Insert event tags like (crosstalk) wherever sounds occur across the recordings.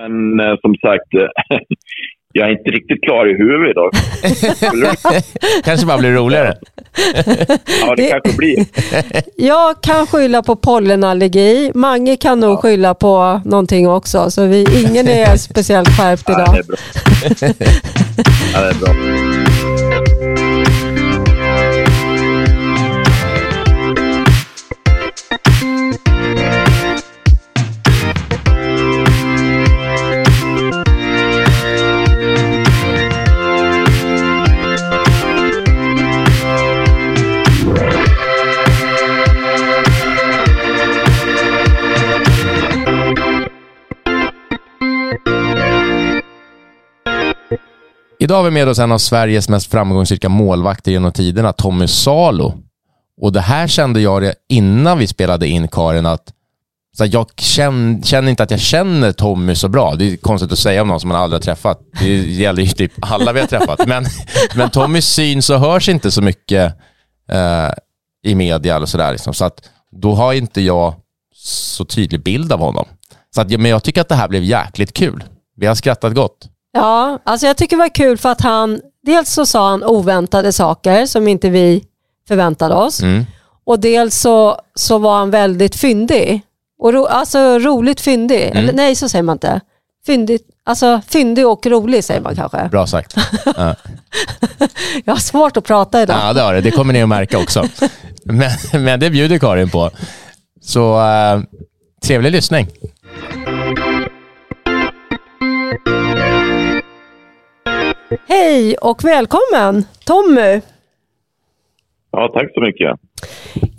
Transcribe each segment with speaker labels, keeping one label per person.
Speaker 1: Men eh, som sagt, eh, (laughs) jag är inte riktigt klar i huvudet idag. (laughs)
Speaker 2: kanske bara blir roligare.
Speaker 1: ja, det, det kanske blir. (laughs)
Speaker 3: jag kan skylla på pollenallergi. Mange kan nog ja. skylla på någonting också. Så vi, ingen är speciellt skärpt idag. Ja, det är bra.
Speaker 1: ja, det är bra.
Speaker 2: Idag har vi med oss en av Sveriges mest framgångsrika målvakter genom tiderna, Tommy Salo. Och det här kände jag innan vi spelade in Karin att så jag känner, känner, inte att jag känner Tommy så bra. Det är konstigt att säga om någon som man aldrig har träffat. Det gäller ju typ alla vi har träffat. Men, (laughs) men Tommys syns och hörs inte så mycket eh, i media och sådär. Liksom. Så att då har inte jag så tydlig bild av honom. Så att, men jag tycker att det här blev jäkligt kul. Vi har skrattat gott.
Speaker 3: Ja, alltså jag tycker det var kul för att han, dels så sa han oväntade saker som inte vi förväntade oss. Mm. Och dels så, så var han väldigt fyndig. Och ro, alltså roligt fyndig. Mm. Eller nej, så säger man inte. Fyndig, alltså fyndig och rolig säger man kanske.
Speaker 2: Bra sagt. Ja. (laughs)
Speaker 3: jag har svårt att prata idag.
Speaker 2: Ja, det har det. Det kommer ni att märka också. Men, men det bjuder Karin på. Så uh, trevlig lyssning.
Speaker 3: Hej och välkommen Tommy!
Speaker 1: Ja, tack så mycket.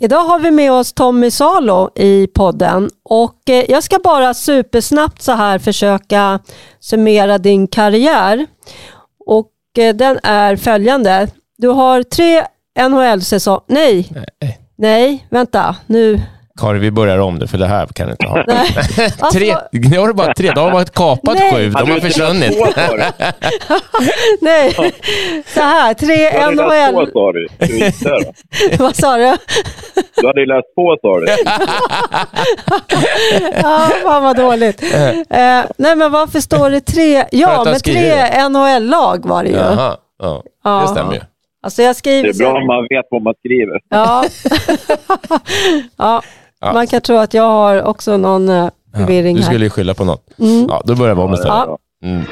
Speaker 3: Idag har vi med oss Tommy Salo i podden och eh, jag ska bara supersnabbt så här försöka summera din karriär. Och eh, den är följande. Du har tre NHL-säsonger. Nej. Nej, nej, vänta. Nu
Speaker 2: Karin, vi börjar om nu, för det här kan du inte ha. Nej. (laughs) Alltså, tre, nu har du bara tre, då har kapat nej. sju, de har försvunnit. (laughs)
Speaker 3: nej, så här, tre NHL...
Speaker 1: Två sa du, (laughs)
Speaker 3: Vad sa du?
Speaker 1: Du hade läst på sa du.
Speaker 3: ja, fan vad dåligt. Uh, nej, men varför står det tre? Ja, men tre NHL-lag var det ju. Jaha,
Speaker 2: ja, det stämmer ju.
Speaker 3: Alltså jag skriver
Speaker 1: det är bra om man vet vad man skriver.
Speaker 3: Ja. ja. Ja. Man kan tro att jag har också någon uh, förvirring
Speaker 2: ja, Du skulle ju skylla på något. Mm. Ja, då börjar vi om istället. Ja. Mm.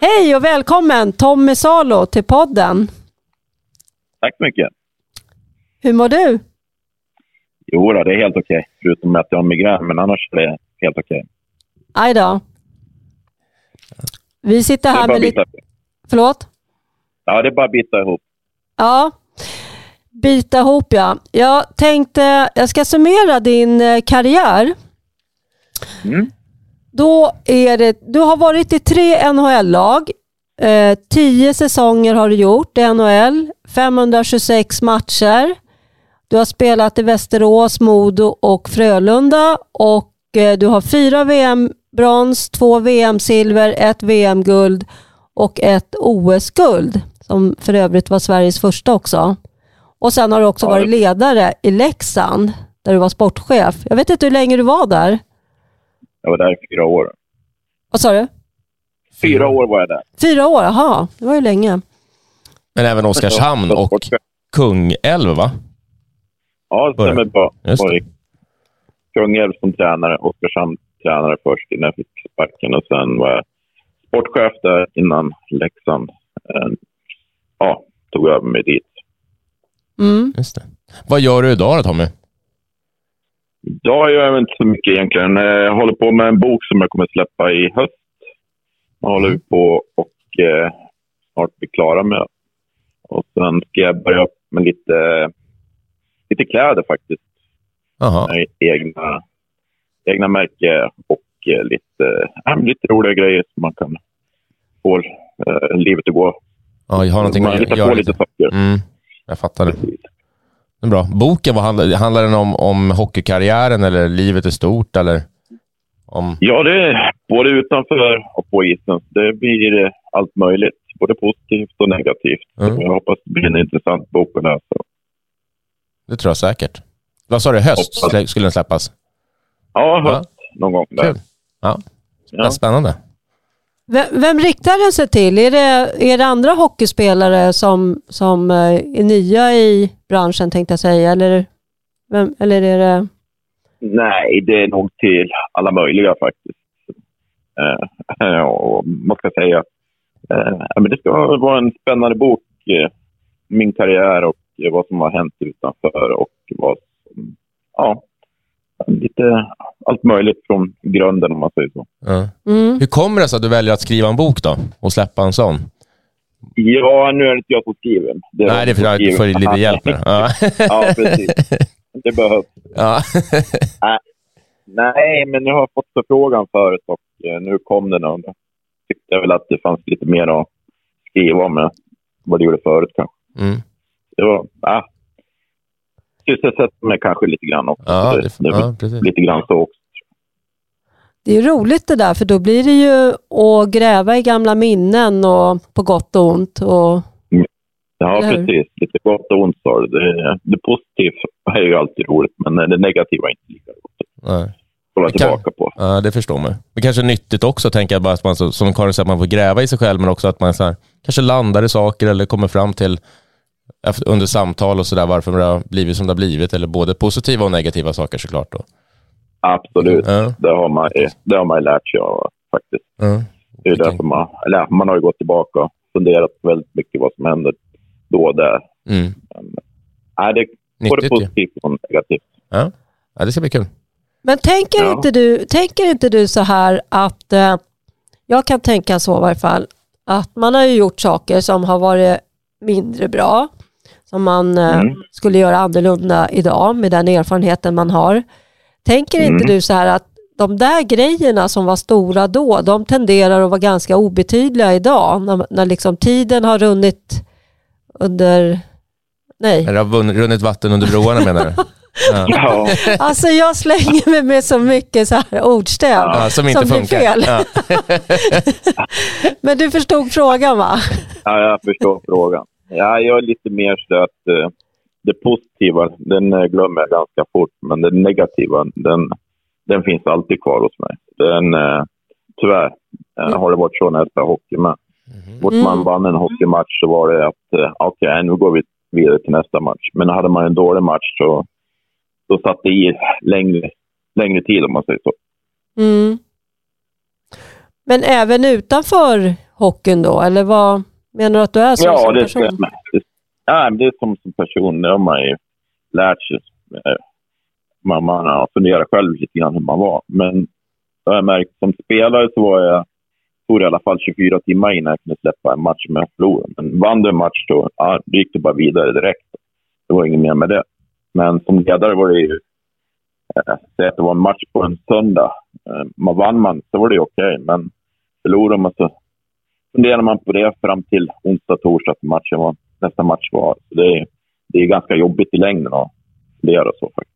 Speaker 3: Hej och välkommen Tommy Salo till podden.
Speaker 1: Tack så mycket.
Speaker 3: Hur mår du?
Speaker 1: Jo, det är helt okej. Okay. Förutom att jag har migrän, men annars är det helt okej. Okay.
Speaker 3: Aj då. Vi sitter här med lite... Förlåt?
Speaker 1: Ja, det är bara att bita ihop.
Speaker 3: Ja, bita ihop ja. Jag tänkte, jag ska summera din eh, karriär. Mm. Då är det, du har varit i tre NHL-lag. Eh, tio säsonger har du gjort i NHL. 526 matcher. Du har spelat i Västerås, Modo och Frölunda och eh, du har fyra VM-brons, två VM-silver, ett VM-guld och ett OS-guld som för övrigt var Sveriges första också. Och sen har du också ja, varit ledare i Leksand, där du var sportchef. Jag vet inte hur länge du var där?
Speaker 1: Jag var där i fyra år.
Speaker 3: Vad sa du?
Speaker 1: Fyra år var jag där.
Speaker 3: Fyra år, jaha. Det var ju länge.
Speaker 2: Men även Oskarshamn och Kungälv, va?
Speaker 1: Ja, det stämmer bra. Kungälv som tränare, Oskarshamn tränare först innan jag fick sparken och sen var jag sportchef där innan Leksand ja, tog över mig dit.
Speaker 2: Mm. Just det. Vad gör du idag då, Tommy?
Speaker 1: Idag gör jag inte så mycket egentligen. Eh, jag håller på med en bok som jag kommer släppa i höst. Jag håller mm. på och eh, snart bli klara med. Och sen ska jag börja upp med lite, lite kläder faktiskt. Aha. Egna, egna märke och eh, lite, äh, (clears throat) lite roliga grejer som man kan få eh, livet att gå
Speaker 2: Ja, jag har någonting
Speaker 1: man hittar på lite saker.
Speaker 2: Mm, jag fattar det. det är bra. Boken, vad handlar, handlar den om, om hockeykarriären eller livet i stort? Eller om...
Speaker 1: Ja, det är både utanför och på isen. Det blir allt möjligt, både positivt och negativt. Mm. Jag hoppas det blir en intressant bok att läsa.
Speaker 2: Det tror jag säkert. Vad sa du, höst skulle den släppas?
Speaker 1: Ja, höst någon gång där.
Speaker 2: Kul. Ja,
Speaker 1: Ja.
Speaker 2: spännande.
Speaker 3: Vem, vem riktar den sig till? Är det, är det andra hockeyspelare som, som eh, är nya i branschen tänkte jag säga? Eller, vem, eller är det...
Speaker 1: Nej, det är nog till alla möjliga faktiskt. Eh, (laughs) och vad ska jag säga? Eh, men det ska vara en spännande bok. Eh, min karriär och vad som har hänt utanför och vad som... Ja, lite allt möjligt från grunden om man säger så.
Speaker 2: Ja.
Speaker 3: Mm.
Speaker 2: Hur kommer det sig att du väljer att skriva en bok då och släppa en sån?
Speaker 1: Ja, nu är det inte jag som skriver. Det
Speaker 2: Nej, det är för att du får lite hjälp med. Ja. (laughs)
Speaker 1: Ja, precis. Det behövs.
Speaker 2: Ja. (laughs)
Speaker 1: Nej, men jag har fått förfrågan förut och eh, nu kom den och då tyckte jag väl att det fanns lite mer att skriva om än vad det gjorde förut kanske.
Speaker 2: Mm.
Speaker 1: Det var, ja, sysselsätter mig kanske lite grann också.
Speaker 2: Ja,
Speaker 1: det,
Speaker 2: det, ja, precis.
Speaker 1: lite grann så också.
Speaker 3: Det är roligt det där, för då blir det ju att gräva i gamla minnen och på gott och ont. Och,
Speaker 1: Ja,
Speaker 3: Eller hur?
Speaker 1: precis. Lite gott och ont sa du. Det, det positiva är ju alltid roligt, men det negativa är inte lika roligt
Speaker 2: Nej.
Speaker 1: att kolla
Speaker 2: Det kan-
Speaker 1: tillbaka på.
Speaker 2: Ja, det förstår man. Det kanske är nyttigt också, tänker jag, bara att man, så- som Karin säger, att man får gräva i sig själv, men också att man så här, kanske landar i saker eller kommer fram till under samtal och sådär varför det har blivit som det har blivit, eller både positiva och negativa saker såklart. Då.
Speaker 1: Absolut.
Speaker 2: Ja.
Speaker 1: Det, har man, det har man ju lärt sig av faktiskt.
Speaker 2: Ja.
Speaker 1: Det är därför man, eller man har ju gått tillbaka och funderat väldigt mycket vad som händer då och där.
Speaker 2: Mm.
Speaker 1: Nej, det är både
Speaker 2: ju.
Speaker 1: positivt och negativt.
Speaker 2: Ja. ja, det ska bli kul.
Speaker 3: men tänker,
Speaker 1: Ja.
Speaker 3: inte du, tänker inte du så här att, eh, jag kan tänka så i varje fall, att man har ju gjort saker som har varit mindre bra, som man eh,
Speaker 1: Mm.
Speaker 3: skulle göra annorlunda idag med den erfarenheten man har. Tänker inte
Speaker 1: Mm.
Speaker 3: du så här att de där grejerna som var stora då, de tenderar att vara ganska obetydliga idag, när, när liksom tiden har runnit under... Nej,
Speaker 2: Det har runnit vatten under broarna menar du? (laughs) Ja.
Speaker 1: Ja,
Speaker 3: alltså jag slänger mig med så mycket så här ordstäv.
Speaker 2: Ja, som inte
Speaker 3: Som blir
Speaker 2: funkar.
Speaker 3: fel.
Speaker 2: Ja. (laughs)
Speaker 3: Men du förstod frågan va?
Speaker 1: ja, jag förstår frågan. Ja, jag är lite mer så att eh, det positiva, den eh, glömmer jag ganska fort, men det negativa, den, den finns alltid kvar hos mig. Den, eh, tyvärr eh, har det varit så när jag spelar hockey med. Fort man
Speaker 3: Mm.
Speaker 1: vann en hockeymatch så var det att eh, okej, nu går vi vidare till nästa match. Men hade man en dålig match så då satt det i längre, längre tid om man säger så.
Speaker 3: Mm. Men även utanför hockeyn då, eller vad menar du att du är så
Speaker 1: ja,
Speaker 3: som
Speaker 1: det
Speaker 3: person?
Speaker 1: stämmer. Ja, det är som, som person, det har man ju lärt sig. Eh, Man, man har funderat själv lite grann hur man var. Men jag har jag märkt som spelare så var jag, tog det i alla fall 24 timmar innan jag kunde släppa en match med förlorade. Men vann du en match då, ja, då gick det bara vidare direkt. Det var inget mer med det. Men som ledare var det ju, eh, säg att det var en match på en söndag. Eh, man vann man så var det okej, men förlorade man så funderar man på det fram till onsdag, torsdag för matchen var, nästa match var. Så det, är, det är ganska jobbigt i längden att fundera så faktiskt.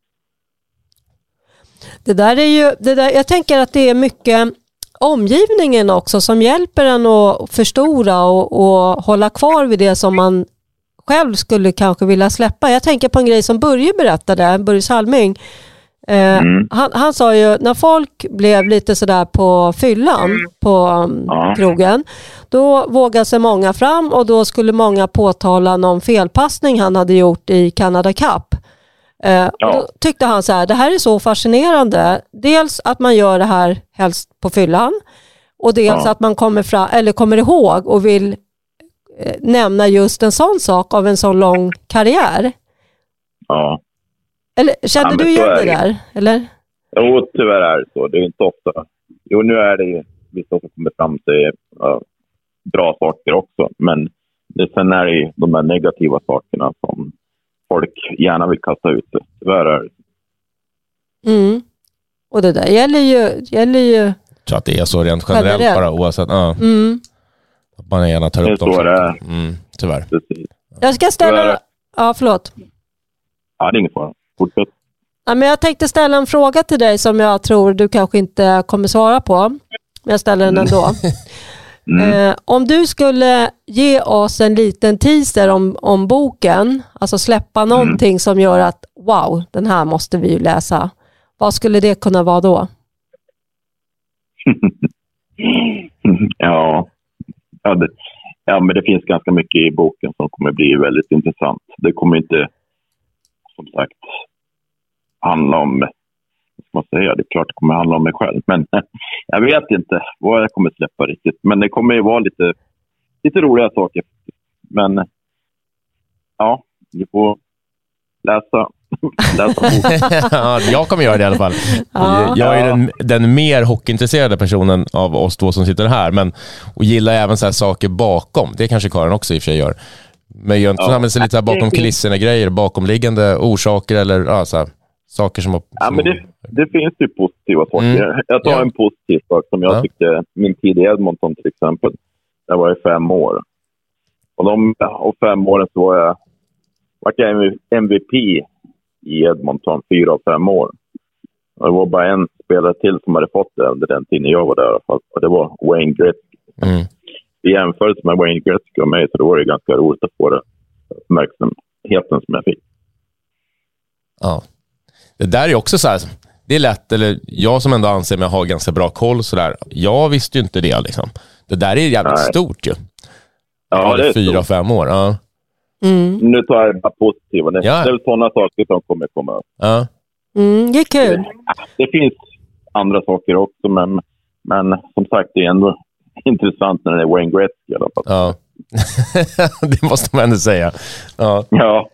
Speaker 3: Det där är ju, det där, jag tänker att det är mycket omgivningen också som hjälper en att förstora och, och hålla kvar vid det som man själv skulle kanske vilja släppa. Jag tänker på en grej som Börje berättade, Börje Salming. Eh,
Speaker 1: Mm.
Speaker 3: han, han sa ju när folk blev lite sådär på fyllan på um,
Speaker 1: Ja.
Speaker 3: krogen, då vågade sig många fram och då skulle många påtala någon felpassning han hade gjort i Canada Cup. Eh, och
Speaker 1: Ja.
Speaker 3: då tyckte han så här, det här är så fascinerande. Dels att man gör det här helst på fyllan och dels
Speaker 1: Ja.
Speaker 3: att man kommer, fram, eller kommer ihåg och vill eh, nämna just en sån sak av en sån lång karriär.
Speaker 1: Ja.
Speaker 3: Eller kände
Speaker 1: Ja,
Speaker 3: du igen
Speaker 1: är
Speaker 3: det
Speaker 1: det.
Speaker 3: där? Eller?
Speaker 1: Jo, tyvärr är det så. Det är inte ofta. Jo, nu är det ju vissa som kommer fram till ja, bra saker också. Men det, sen är det ju de där negativa sakerna som folk gärna vill kasta ut. Tyvärr är det
Speaker 3: Mm. Och det där gäller ju, gäller ju
Speaker 2: Så att det är så rent generellt,
Speaker 3: Generellt.
Speaker 2: bara oavsett. Ja,
Speaker 3: mm.
Speaker 2: att man gärna tar
Speaker 1: Det är
Speaker 2: upp de
Speaker 1: så det är.
Speaker 2: Mm, tyvärr.
Speaker 1: precis.
Speaker 3: Jag ska
Speaker 1: är
Speaker 3: ställa...
Speaker 1: det.
Speaker 3: Ja, förlåt.
Speaker 1: Ja, det är ingen fara. Fortsätt.
Speaker 3: Ja, men jag tänkte ställa en fråga till dig som jag tror du kanske inte kommer svara på. Men jag ställer den ändå. (laughs) Eh, om du skulle ge oss en liten teaser om, om boken, alltså släppa någonting som gör att wow, den här måste vi ju läsa. Vad skulle det kunna vara då? (laughs)
Speaker 1: ja. Ja, det, ja, men det finns ganska mycket i boken som kommer bli väldigt intressant. Det kommer inte, som sagt, handla om, vad ska man säga, det är klart det kommer handla om mig själv. Men (laughs) jag vet inte vad jag kommer släppa riktigt. Men det kommer ju vara lite, lite roliga saker. Men ja, vi får läsa (laughs) (laughs)
Speaker 2: ja, jag kommer göra det i alla fall.
Speaker 3: Ja.
Speaker 2: Jag är den, den mer hockeyintresserade personen av oss två som sitter här, men och gillar även så här saker bakom. Det kanske Karin också i och för sig gör. Men gör inte
Speaker 1: Ja.
Speaker 2: ja. lite så här bakom kulisserna-grejer, bakomliggande orsaker eller ja, så här, saker som...
Speaker 1: Ja,
Speaker 2: som
Speaker 1: men det, det finns ju positiva saker.
Speaker 2: Mm.
Speaker 1: Jag tar
Speaker 2: Ja.
Speaker 1: en positiv sak som jag
Speaker 2: Ja.
Speaker 1: tyckte, min tid i Edmonton till exempel. Jag var i fem år. Och de och fem åren så var jag, vart jag MVP i Edmonton fyra av fem år. Och det var bara en spelare till som hade fått det under den tiden jag var där i alla fall. Och det var Wayne Gretzky.
Speaker 2: Mm.
Speaker 1: I jämförelse med Wayne Gretzky och mig så då var det ganska roligt att få det uppmärksamheten som jag fick.
Speaker 2: Ja. Det där är också så här, det är lätt, eller jag som ändå anser mig ha ganska bra koll så där. Jag visste ju inte det liksom. Det där är jävligt
Speaker 1: Nej.
Speaker 2: stort ju.
Speaker 1: Ja, det är
Speaker 2: Fyra,
Speaker 1: stort.
Speaker 2: fem år. Ja.
Speaker 3: Mm.
Speaker 1: Nu tar jag bara positiva. Det,
Speaker 2: Ja.
Speaker 1: det är väl sådana saker som kommer komma upp.
Speaker 2: Ja.
Speaker 3: Mm, det är kul.
Speaker 1: Det finns andra saker också, men, men som sagt, det är ändå intressant när det är Wayne Gretzky i alla fall.
Speaker 2: ja. (laughs) det måste man ändå säga. Ja.
Speaker 1: Ja,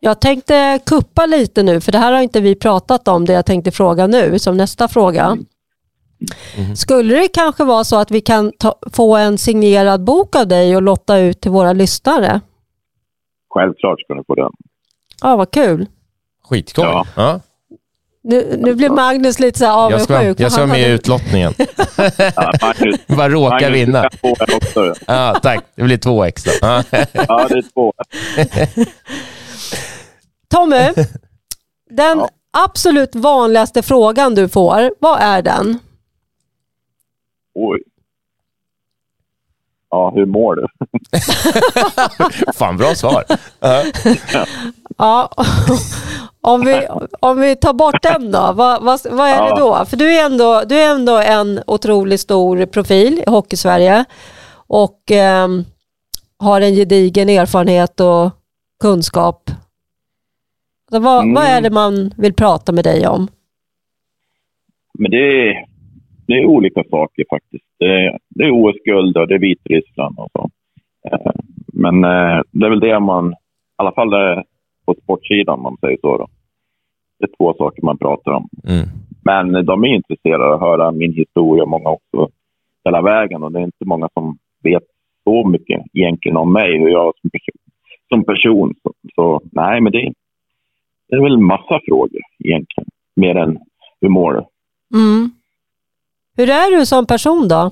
Speaker 3: Jag tänkte kuppa lite nu, för det här har inte vi pratat om, det jag tänkte fråga nu, som nästa fråga. Skulle det kanske vara så att vi kan ta, få en signerad bok av dig och lotta ut till våra lyssnare?
Speaker 1: självklart ska ni få den.
Speaker 3: Ja, vad kul.
Speaker 2: Skitskoj.
Speaker 1: Ja.
Speaker 2: Ja.
Speaker 3: Nu, nu blir Magnus lite så här
Speaker 2: Jag ska,
Speaker 3: avundsjuk.
Speaker 2: jag ska
Speaker 3: Han
Speaker 2: vara med i utlottningen. (laughs)
Speaker 1: Ja, Magnus, (laughs)
Speaker 2: Bara råka
Speaker 1: Magnus,
Speaker 2: vinna.
Speaker 1: också.
Speaker 2: Ja, tack. Det blir två extra. (laughs) Ja.
Speaker 1: Ja, det är två.
Speaker 3: Tommy, den absolut vanligaste frågan du får, vad är den?
Speaker 1: Oj. Ja, hur mår du?
Speaker 2: Fan, bra svar. Ja.
Speaker 3: Ja, om vi, (laughs) om vi tar bort den då, vad, vad, vad är det då? För du är, ändå, du är ändå en otroligt stor profil i Hockeysverige och ehm, har en gedigen erfarenhet och kunskap. Så vad,
Speaker 1: Mm.
Speaker 3: vad är det man vill prata med dig om?
Speaker 1: Men det är, det är olika saker faktiskt. Det är, det är OS-guld och det är Vitryssland och så. Eh, Men eh, det är väl det man, i alla fall det på sportsidan om man säger så. Då. Det är två saker man pratar om.
Speaker 2: Mm.
Speaker 1: Men de är intresserade av att höra min historia, många också, hela vägen. Och det är inte många som vet så mycket egentligen om mig, hur jag som person. Som person. Så, så nej, men det, det är väl en massa frågor egentligen, mer än hur mår du?
Speaker 3: Mm. Hur är du som person då?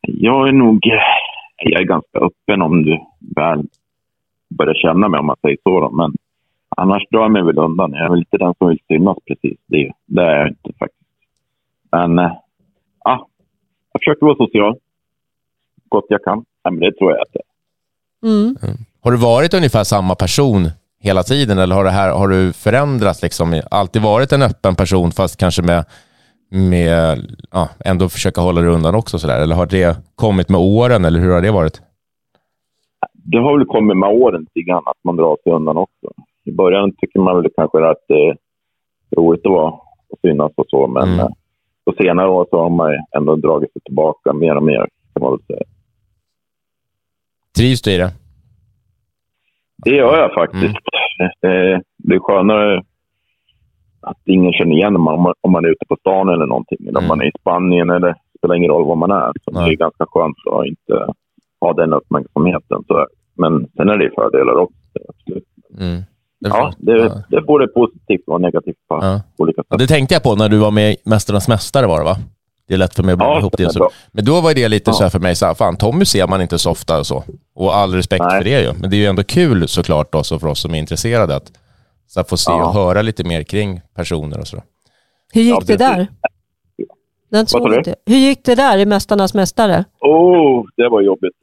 Speaker 1: Jag är nog jag är ganska öppen om du väl börjar känna mig, om man säger så. Då. Men annars drar jag mig väl undan. Jag är väl inte den som vill synas precis. Det, det är jag inte faktiskt. Men ja, jag försöker vara social. Gott jag kan. Ja, men det tror jag att det är.
Speaker 3: Mm.
Speaker 2: Har du varit ungefär samma person hela tiden eller har, det här, har du förändrats? Liksom? Alltid varit en öppen person fast kanske med, med ja, ändå försöka hålla dig undan också? Sådär? Eller har det kommit med åren eller hur har det varit?
Speaker 1: Det har väl kommit med åren lite grann att man drar sig undan också. I början tycker man väl kanske att det är roligt att vara och synas och så. Men
Speaker 2: Mm.
Speaker 1: eh, på senare år så har man ändå dragit sig tillbaka mer och mer. Kan man väl säga.
Speaker 2: Trivs du i det?
Speaker 1: Det gör jag faktiskt. Eh, Det är skönare att ingen känner igen om man, om man är ute på stan eller någonting. Eller om
Speaker 2: Mm.
Speaker 1: man är i Spanien eller det spelar ingen roll var man är. Så det är ganska skönt att inte ha den uppmärksamheten. Så, men sen är det fördelar också.
Speaker 2: Mm. Det,
Speaker 1: Ja, det,
Speaker 2: ja.
Speaker 1: det är både positivt och negativt på
Speaker 2: Ja.
Speaker 1: olika
Speaker 2: Ja,
Speaker 1: sätt.
Speaker 2: det tänkte jag på när du var med i Mästarnas Mästare var det va? Det är lätt för mig att blanda
Speaker 1: Ja,
Speaker 2: ihop det. Så. Men då var det lite
Speaker 1: Ja.
Speaker 2: så här för mig, så här, fan Tommy ser man inte så ofta och så. Och all respekt
Speaker 1: Nej.
Speaker 2: för det ju. Men det är ju ändå kul såklart också för oss som är intresserade att så här, få se
Speaker 1: Ja.
Speaker 2: och höra lite mer kring personer och så.
Speaker 3: Hur gick
Speaker 1: Ja,
Speaker 3: det där? Den. Hur gick det där i Mästarnas Mästare?
Speaker 1: Oh, det var jobbigt.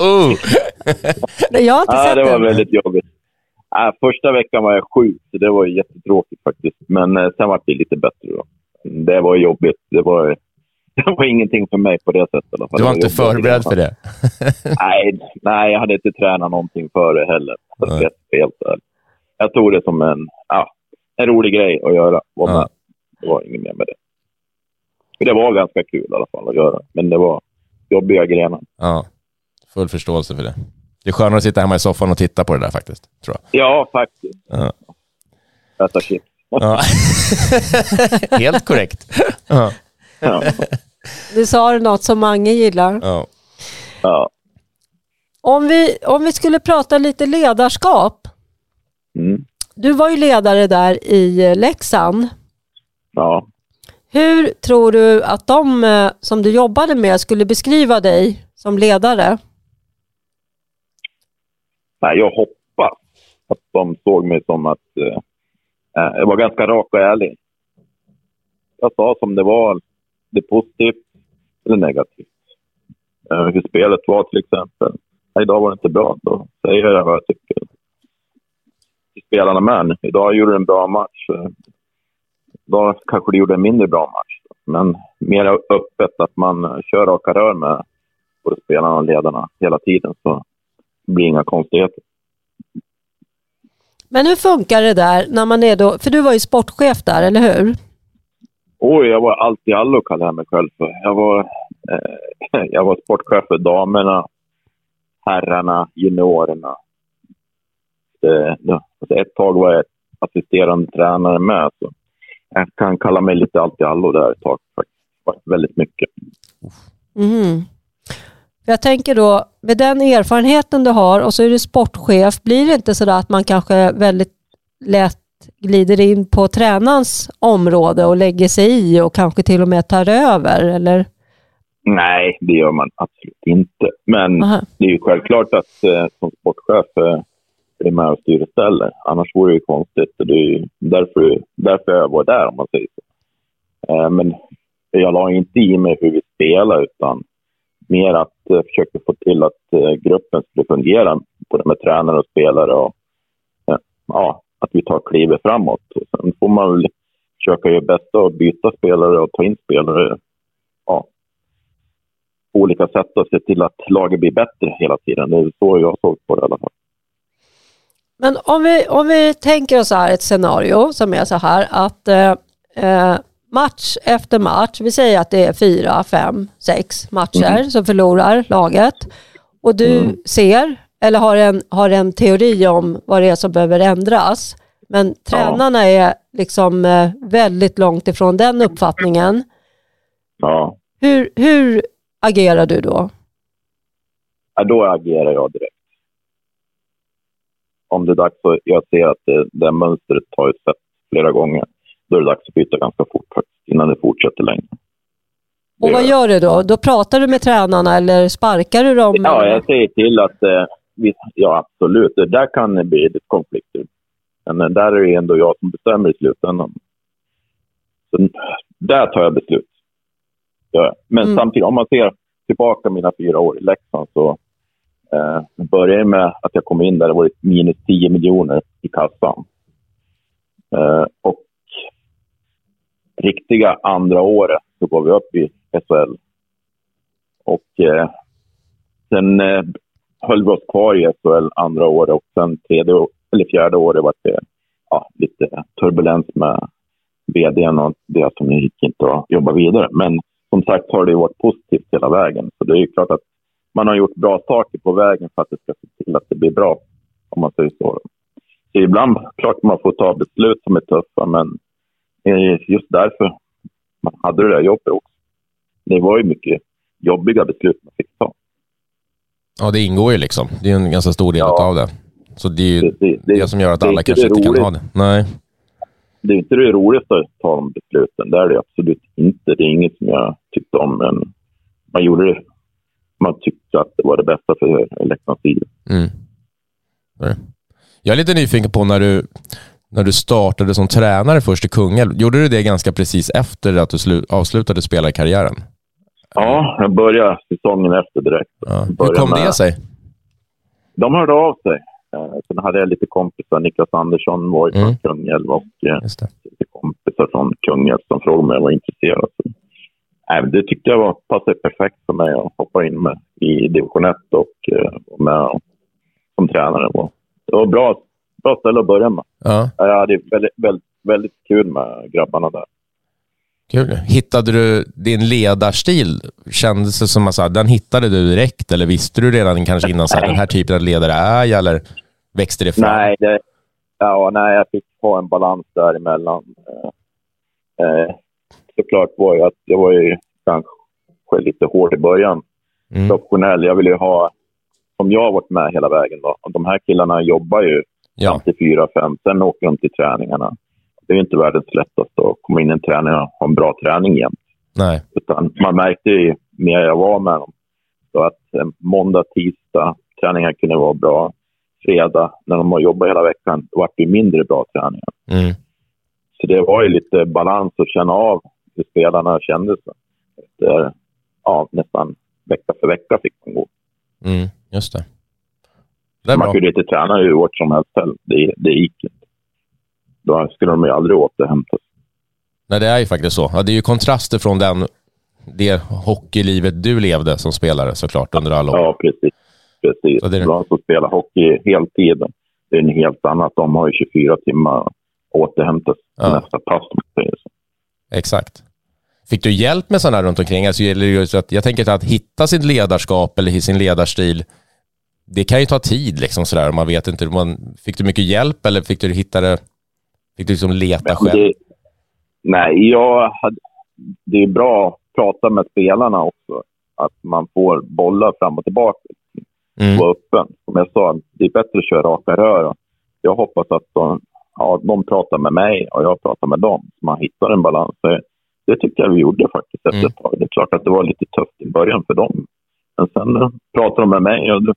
Speaker 2: Oh.
Speaker 3: Jag har inte
Speaker 1: Ja,
Speaker 3: sett
Speaker 1: det var
Speaker 3: den.
Speaker 1: väldigt jobbigt. Ja, första veckan var jag sjuk, så det var jättetråkigt faktiskt. Men eh, sen var det lite bättre då. Det var jobbigt. Det var, (laughs) det var ingenting för mig på det sättet. i alla fall.
Speaker 2: Du var
Speaker 1: Det
Speaker 2: inte förberedd för det? (laughs)
Speaker 1: Nej, nej, jag hade inte tränat någonting för det heller. Är helt. Jag tog det som en, ja, en rolig grej att göra. Var
Speaker 2: Ja.
Speaker 1: Det var inget mer med det. För Det var ganska kul i alla fall att göra, men det var jobbiga grenar.
Speaker 2: Ja, full förståelse för det. Det är skönare att sitta hemma i soffan och titta på det där faktiskt, tror jag.
Speaker 1: Ja, faktiskt.
Speaker 2: Ja.
Speaker 1: Äta chips.
Speaker 2: Ja. (laughs) Helt korrekt. Ja.
Speaker 1: Ja.
Speaker 3: Du sa något som Mange gillar.
Speaker 2: Ja.
Speaker 1: Ja.
Speaker 3: Om vi, om vi skulle prata lite ledarskap.
Speaker 1: Mm.
Speaker 3: Du var ju ledare där i Leksand.
Speaker 1: ja.
Speaker 3: Hur tror du att de eh, som du jobbade med skulle beskriva dig som ledare?
Speaker 1: Nej, jag hoppas att de såg mig som att eh, eh jag var ganska rak och ärlig. Jag sa som det var, det positivt eller negativt. Eh, hur spelet var till exempel. Nej, idag var det inte bra, då säger jag vad jag tycker. Till spelarna med. Idag gjorde du en bra match. Eh, Idag kanske du gjorde en mindre bra match. Men mer öppet att man kör raka rör med både spelarna och ledarna hela tiden så blir inga konstigheter.
Speaker 3: Men hur funkar det där när man är då, för du var ju sportchef där, eller hur?
Speaker 1: Oj, jag var allt i allo kallade jag mig själv för. Jag var, eh, (laughs) jag var sportchef för damerna, herrarna, juniorerna. Det, ja, alltså ett tag var jag assisterande tränare med. Så jag kan kalla mig lite allt i allo där ett tag. Faktiskt. Väldigt mycket.
Speaker 3: För Jag tänker då, med den erfarenheten du har och så är du sportchef, blir det inte sådär att man kanske väldigt lätt glider in på tränarens område och lägger sig i och kanske till och med tar över? Eller?
Speaker 1: Nej, det gör man absolut inte. Men
Speaker 3: Aha.
Speaker 1: det är ju självklart att eh, som sportchef eh, är ställer. Annars vore det ju konstigt. Det är ju därför, därför jag var där, om man säger så. Eh, men jag la inte i mig hur vi spelar, utan mer att jag försöka få till att eh, gruppen skulle fungera, både med tränare och spelare. Och, eh, ja, att vi tar klivet framåt. Sen får man väl försöka göra bästa och byta spelare och ta in spelare. Ja, på olika sätt och se till att laget blir bättre hela tiden. Det är så jag såg på det i alla fall.
Speaker 3: Men om vi, om vi tänker oss här ett scenario som är så här att eh, eh, match efter match, vi säger att det är fyra, fem, sex matcher som förlorar laget och du ser eller har en, har en teori om vad det är som behöver ändras. Men tränarna är liksom eh, väldigt långt ifrån den uppfattningen.
Speaker 1: Ja,
Speaker 3: Hur, hur agerar du då?
Speaker 1: Ja, då agerar jag direkt. Om det är dags att jag ser att det, det mönstret har jag sett flera gånger, då är det dags att byta ganska fort faktiskt, innan det fortsätter längre.
Speaker 3: Och vad gör du då? Då pratar du med tränarna eller sparkar du dem?
Speaker 1: Ja, jag säger till att eh, ja, absolut, det där kan det bli lite konflikter. Men eh, där är det ändå jag som bestämmer i slutändan. Så där tar jag beslut. Ja. Men
Speaker 3: Mm.
Speaker 1: samtidigt, om man ser tillbaka mina fyra år i Leksand så eh, började med att jag kom in där det var minus 10 miljoner i kassan. Eh, och riktiga andra året så går vi upp i SHL. Och eh, sen eh, höll vi oss kvar i SHL andra året och sen tredje eller fjärde året var det ja, lite turbulens med vdn och det som gick inte att jobba vidare. Men som sagt har det varit positivt hela vägen. Så det är ju klart att man har gjort bra saker på vägen för att det ska se till att det blir bra, om man säger så. Så ibland, klart man får ta beslut som är tuffa, men just därför man hade det där jobbet också. Det var ju mycket jobbiga beslut man fick ta.
Speaker 2: Ja, det ingår ju liksom. Det är en ganska stor del
Speaker 1: Ja.
Speaker 2: av det. Så det är ju
Speaker 1: Det, det,
Speaker 2: det, som gör att alla kanske inte kan ha det. Nej.
Speaker 1: det är inte det roligaste att ta de besluten. Det är det absolut inte. Det är inget som jag tyckte om, men man gjorde det. Man tyckte att det var det bästa för Leksands sida.
Speaker 2: Mm. Jag är lite nyfiken på när du, när du startade som tränare först i Kungälv. Gjorde du det ganska precis efter att du avslutade spelarkarriären?
Speaker 1: Ja, jag började säsongen efter direkt.
Speaker 2: Ja. Hur kom med... det sig?
Speaker 1: De hörde av sig. Eh, sen hade jag lite kompisar. Niklas Andersson var ju mm. från Kungälv och eh, lite kompisar från Kungälv som frågade om jag var intresserad. Äh, det tyckte jag var, passade perfekt för mig att hoppa in med i division 1 och eh, med som tränare. Det var bra, bra ställe att börja med. Ja. Jag hade väldigt, väldigt, väldigt kul med grabbarna där.
Speaker 2: Kul. Hittade du din ledarstil? Kändes det som att den hittade du direkt eller visste du redan kanske innan att den här typen av ledare är jag eller växte det fram?
Speaker 1: Nej, det, ja, nej jag fick ha en balans däremellan. Eh, eh, såklart var ju att jag var ju kanske lite hård i början. Mm. Professionell. Jag ville ju ha, som jag har varit med hela vägen, då. de här killarna jobbar ju ja. till fyra, fem, sen åker de till träningarna det är inte världens lättaste att komma in i en träning och ha en bra träning jämt.
Speaker 2: Nej.
Speaker 1: Utan man märkte ju mer jag var med dem. Så att eh, måndag, tisdag, träningar kunde vara bra. Fredag, när de har jobbat hela veckan, då var det mindre bra träningar.
Speaker 2: Mm.
Speaker 1: Så det var ju lite balans att känna av hur spelarna kände sig. Efter, ja, nästan vecka för vecka fick de gå.
Speaker 2: Mm, just det.
Speaker 1: det man kunde inte träna hur hårt som helst. Det, det gick inte då skulle de ju aldrig återhämta sig.
Speaker 2: Nej, det är ju faktiskt så. Ja, det är ju kontraster från den, det hockeylivet du levde som spelare såklart under alla år.
Speaker 1: Ja, precis. precis. Så det är... De som spelar hockey heltid, det är en helt annat. De har ju 24 timmar att återhämta sig ja. nästa pass.
Speaker 2: Exakt. Fick du hjälp med sådana runt omkring? Alltså, jag tänker att hitta sitt ledarskap eller sin ledarstil, det kan ju ta tid. Liksom sådär. Man vet inte, man, fick du mycket hjälp eller fick du hitta det Fick du liksom leta själv? Det,
Speaker 1: nej, jag hade, det är bra att prata med spelarna också. Att man får bolla fram och tillbaka. Mm. Och öppen. Som jag sa, det är bättre att köra raka rör. Jag hoppas att de, ja, de pratar med mig och jag pratar med dem. Så man hittar en balans. Det tycker jag vi gjorde faktiskt efter mm. ett tag. Det är klart att det var lite tufft i början för dem. Men sen eh, pratade de med mig och då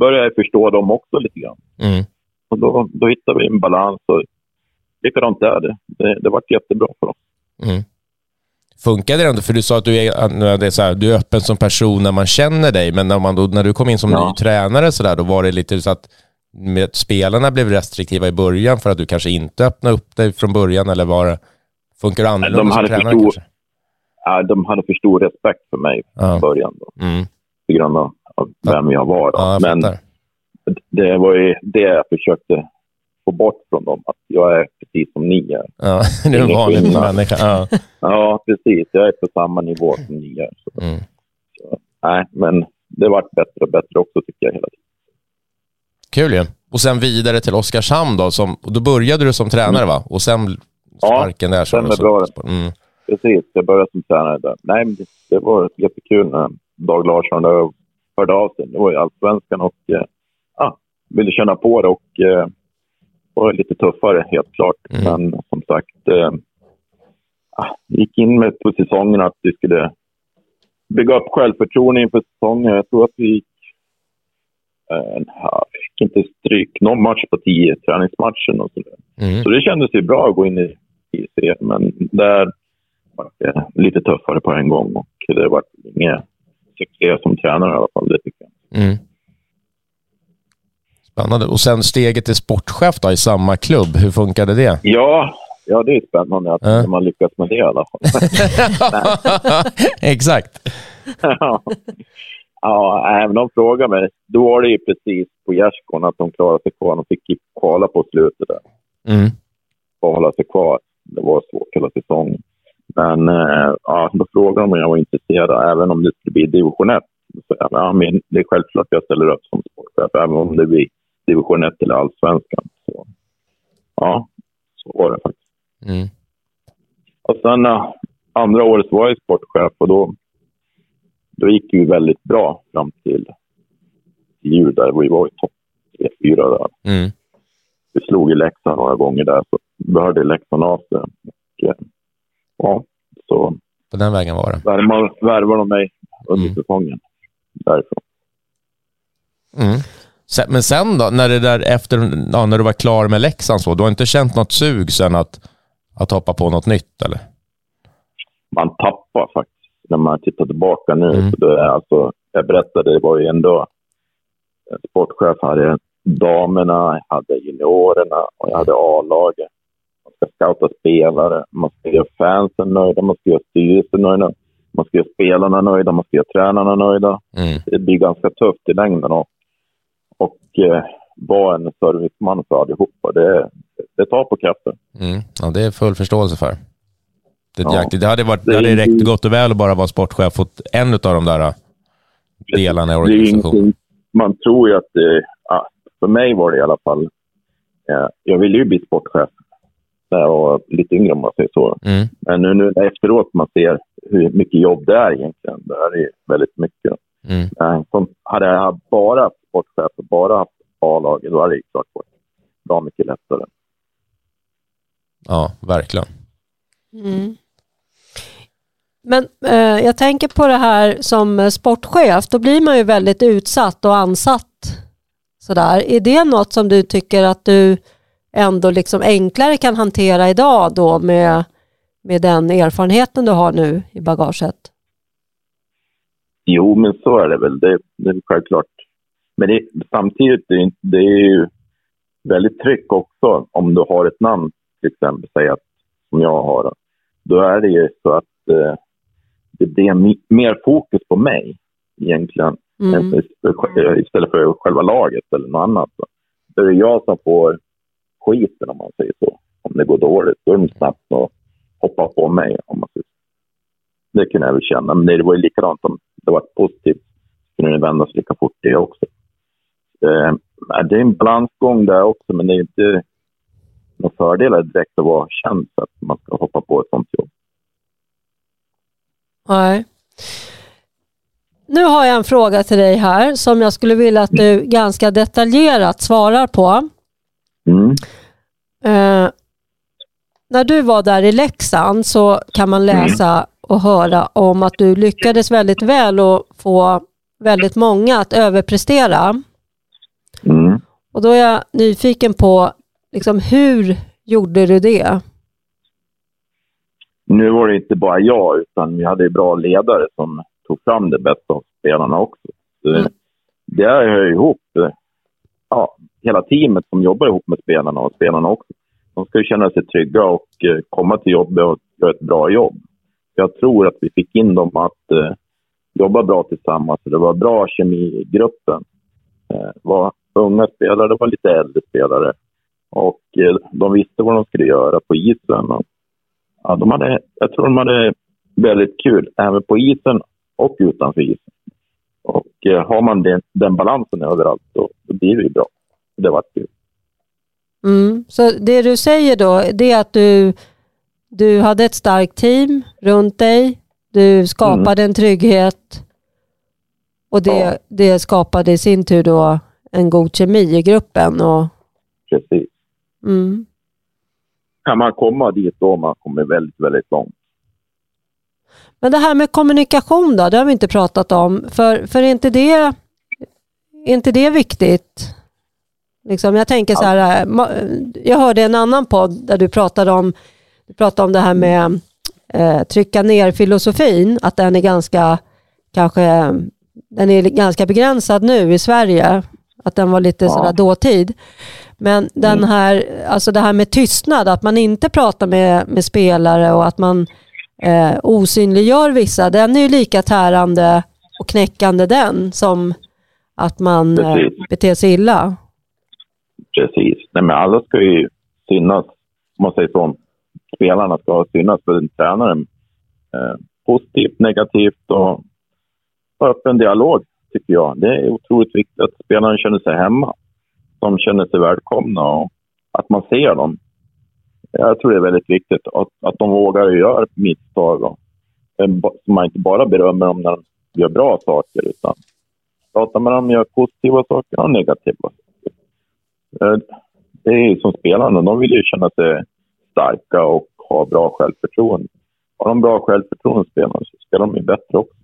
Speaker 1: började jag förstå dem också lite grann.
Speaker 2: Mm.
Speaker 1: Och då, då hittade vi en balans. Och likadant är det. Det, det varit jättebra för oss.
Speaker 2: Mm. Funkade det ändå? För du sa att du är, det är, så här, du är öppen som person när man känner dig, men när, man då, när du kom in som ja. ny tränare så där, då var det lite så att med, spelarna blev restriktiva i början för att du kanske inte öppnade upp dig från början, eller var det, funkar det annorlunda de som tränare stor?
Speaker 1: Ja, de hade för stor respekt för mig ja. början. Då,
Speaker 2: mm.
Speaker 1: På grund av vem jag var. Då.
Speaker 2: Ja, jag
Speaker 1: men det var ju det jag försökte få bort från dem att jag är precis som ni är.
Speaker 2: Ja, (laughs) du är en vanlig människa. Ja. (laughs)
Speaker 1: ja, precis. Jag är på samma nivå som ni är. Så.
Speaker 2: Mm.
Speaker 1: Så, nej, men det varit bättre och bättre också tycker jag hela tiden.
Speaker 2: Kul ju. Och sen vidare till Oskarshamn då. Som, då började du som tränare mm. va? Och sen sparken
Speaker 1: ja,
Speaker 2: där.
Speaker 1: Sen så, bra. Mm. Precis, jag började som tränare där. Nej, men det, det var jättekul när Dag Larsson där hörde av sig. Det var ju allsvenskan och eh, ja, ville känna på det och eh, var lite tuffare, helt klart. Mm. Men som sagt, eh, gick in med på säsongen att vi skulle bygga upp självförtroende inför säsongen. Jag tror att vi gick... Eh, fick inte stryk någon match på tio träningsmatchen och sådär. Mm. Så det kändes ju bra att gå in i, serien, men där var det lite tuffare på en gång och det var ingen succé som tränare i alla fall, det tycker jag.
Speaker 2: Mm. Spännande. Och sen steget till sportchef då, i samma klubb, hur funkade det?
Speaker 1: Ja, ja det är spännande att äh. man lyckas med det i alla fall. (laughs)
Speaker 2: Exakt.
Speaker 1: ja, ja även de frågade mig. Då var det ju precis på gärdsgården att de klarade sig kvar. De fick kvala på slutet där.
Speaker 2: Mm.
Speaker 1: Och hålla sig kvar. Det var svårt hela säsongen. Men äh, ja, då frågade de om jag var intresserad, även om det skulle bli division 1. Så, ja, men det är självklart att jag ställer upp som sportchef, även om det blir division 1 eller allsvenskan. Så, ja, så var det faktiskt.
Speaker 2: Mm.
Speaker 1: Och sen uh, andra året var jag sportchef och då, då gick det väldigt bra fram till, jul där vi var i topp 3-4 där.
Speaker 2: Mm.
Speaker 1: Vi slog i Leksand några gånger där, så behövde Leksand av sig. Och, uh, ja, så...
Speaker 2: På den vägen var det?
Speaker 1: Värvade de mig under mm. säsongen därifrån.
Speaker 2: Mm. Men sen då, när, det där efter, ja, när du var klar med Leksand, så, du har inte känt något sug sen att, att hoppa på något nytt? eller?
Speaker 1: Man tappar faktiskt när man tittar tillbaka nu. Mm. Så det är alltså, jag berättade, det var ju ändå sportchef hade damerna, jag hade juniorerna och jag hade A-laget. Ska scouta spelare, man ska göra fansen nöjda, man ska göra styrelsen nöjda, man ska göra spelarna nöjda, man ska göra tränarna nöjda. Mm. Det blir ganska tufft i längden och, och eh, vara en serviceman för allihopa, det, det tar på kraften.
Speaker 2: Mm. Ja, det är full förståelse för. Det, ja. det hade, varit, det hade räckt gott och väl att bara vara sportchef åt en av de där delarna i organisationen.
Speaker 1: Man tror ju att det, för mig var det i alla fall, ja, jag ville ju bli sportchef när jag var lite yngre om man säger så. Mm. Men nu, nu efteråt man ser hur mycket jobb det är egentligen. Det är väldigt mycket. Mm. Som, hade jag bara haft sportchef och bara haft A-laget, då hade det klart varit bra mycket lättare.
Speaker 2: Ja, verkligen.
Speaker 3: Mm. Men eh, jag tänker på det här som sportchef, då blir man ju väldigt utsatt och ansatt. Sådär. Är det något som du tycker att du ändå liksom enklare kan hantera idag då med, med den erfarenheten du har nu i bagaget?
Speaker 1: Jo, men så är det väl. Det, det är självklart. Men det, samtidigt det, det är ju väldigt tryck också om du har ett namn, till exempel, säg att, som jag har. Då är det ju så att eh, det blir mer fokus på mig egentligen mm. istället för själva laget eller något annat. Det är jag som får skiten om man säger så. Om det går dåligt, då är de snabbt och hoppar på mig. Om man säger så. Det kunde jag väl känna, men det var ju likadant om det var positivt. Så kunde det vändas lika fort det också. Eh, det är en balansgång där också, men det är inte några fördelar direkt att vara känd för att man ska hoppa på ett sånt jobb.
Speaker 3: Nej. Nu har jag en fråga till dig här som jag skulle vilja att du ganska detaljerat svarar på. Mm. Eh, när du var där i Leksand så kan man läsa och höra om att du lyckades väldigt väl och få väldigt många att överprestera. Mm. Och då är jag nyfiken på liksom, hur gjorde du det?
Speaker 1: Nu var det inte bara jag, utan vi hade bra ledare som tog fram det bästa av spelarna också. Mm. Det hör ihop. Ja, hela teamet som jobbar ihop med spelarna och spelarna också. De ska ju känna sig trygga och eh, komma till jobbet och göra ett bra jobb. Jag tror att vi fick in dem att eh, jobba bra tillsammans. Det var bra kemi i gruppen. Eh, det var unga spelare, det var lite äldre spelare. Och eh, de visste vad de skulle göra på isen. Och, ja, de hade, jag tror de hade väldigt kul, även på isen och utanför isen. Och eh, har man den, den balansen överallt, då, då blir det ju bra. Det var kul.
Speaker 3: Mm. Så det du säger då, det är att du, du hade ett starkt team runt dig, du skapade mm. en trygghet och det, ja. det skapade i sin tur då en god kemi i gruppen. Och...
Speaker 1: Precis. Mm. Kan man komma dit då man kommer väldigt, väldigt långt.
Speaker 3: Men det här med kommunikation då, det har vi inte pratat om. För, för är, inte det, är inte det viktigt? Liksom, jag tänker så här, jag hörde en annan podd där du pratade om, du pratade om det här med eh, trycka ner filosofin, att den är ganska, kanske, den är ganska begränsad nu i Sverige. Att den var lite ja. sådär dåtid. Men den mm. här, alltså det här med tystnad, att man inte pratar med, med spelare och att man eh, osynliggör vissa, den är ju lika tärande och knäckande den som att man eh, beter sig illa.
Speaker 1: Precis. Nej, men alla ska ju synas, om man säger så. Spelarna ska synas för tränaren. Eh, positivt, negativt och öppen dialog, tycker jag. Det är otroligt viktigt att spelarna känner sig hemma. De känner sig välkomna och att man ser dem jag tror det är väldigt viktigt att, att de vågar göra misstag. Och, eh, så man inte bara berömmer dem när de gör bra saker, utan pratar med dem gör positiva saker och negativa saker. Eh, det är ju som spelarna, de vill ju känna sig starka och ha bra självförtroende. Har de bra självförtroende spelarna så spelar de ju bättre också.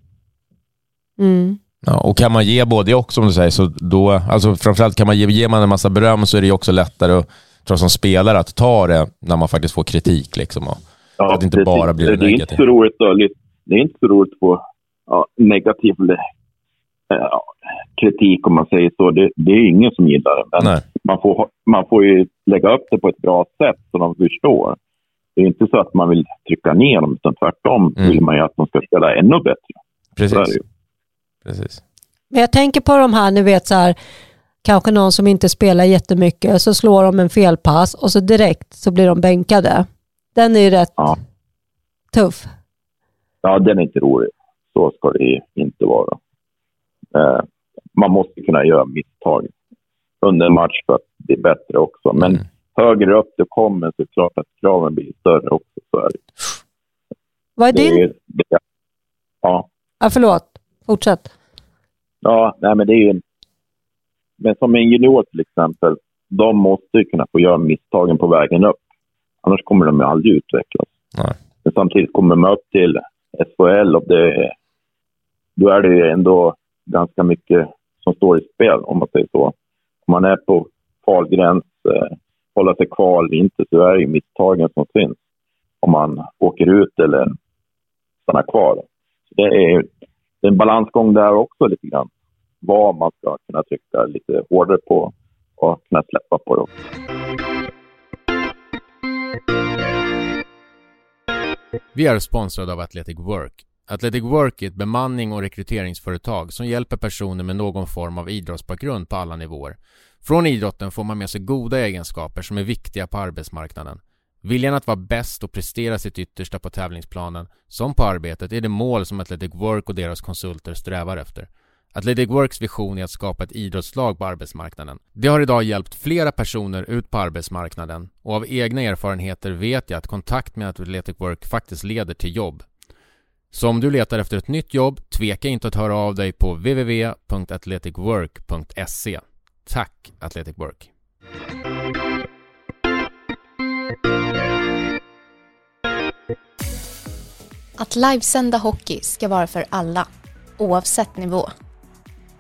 Speaker 3: Mm.
Speaker 2: Ja, och kan man ge både och som du säger, så då, alltså framförallt kan man ge, ger man en massa beröm så är det också lättare att, tror jag, som spelare att ta det när man faktiskt får kritik. Liksom, och, ja, att det inte bara blir
Speaker 1: det,
Speaker 2: det
Speaker 1: är inte så roligt Det är inte så roligt att få ja, negativ ja, kritik om man säger så. Det, det är ingen som gillar det. Men man får, man får ju lägga upp det på ett bra sätt så de förstår. Det är inte så att man vill trycka ner dem, utan tvärtom mm. vill man ju att de ska spela ännu bättre.
Speaker 2: Precis. Precis.
Speaker 3: Men jag tänker på de här, ni vet så här, kanske någon som inte spelar jättemycket, så slår de en felpass och så direkt så blir de bänkade. Den är ju rätt ja. tuff.
Speaker 1: Ja, den är inte rolig. Så ska det inte vara. Eh, man måste kunna göra misstag under en match för att bli bättre också. Men mm. högre upp du kommer så är det klart att kraven blir större också. Så är det.
Speaker 3: Vad är din... Det,
Speaker 1: det, ja.
Speaker 3: ja. Förlåt, fortsätt.
Speaker 1: Ja, nej men det är ju... Men som en junior till exempel, de måste ju kunna få göra misstagen på vägen upp. Annars kommer de ju aldrig utvecklas. Nej. Men samtidigt kommer man upp till SHL och det, då är det ju ändå ganska mycket som står i spel, om man säger så. Om man är på kvalgräns, eh, hålla sig kvar eller inte, så är det ju misstagen som finns om man åker ut eller stannar kvar. Så det, är, det är en balansgång där också lite grann. Vad man ska kunna trycka lite hårdare på och kunna släppa på det också.
Speaker 2: Vi är sponsrade av Athletic Work Athletic Work är ett bemanning och rekryteringsföretag som hjälper personer med någon form av idrottsbakgrund på alla nivåer. Från idrotten får man med sig goda egenskaper som är viktiga på arbetsmarknaden. Viljan att vara bäst och prestera sitt yttersta på tävlingsplanen, som på arbetet, är det mål som Athletic Work och deras konsulter strävar efter. Athletic Works vision är att skapa ett idrottslag på arbetsmarknaden. Det har idag hjälpt flera personer ut på arbetsmarknaden och av egna erfarenheter vet jag att kontakt med Athletic Work faktiskt leder till jobb. Så om du letar efter ett nytt jobb, tveka inte att höra av dig på www.athleticwork.se. Tack Athletic Work!
Speaker 4: Att livesända hockey ska vara för alla, oavsett nivå.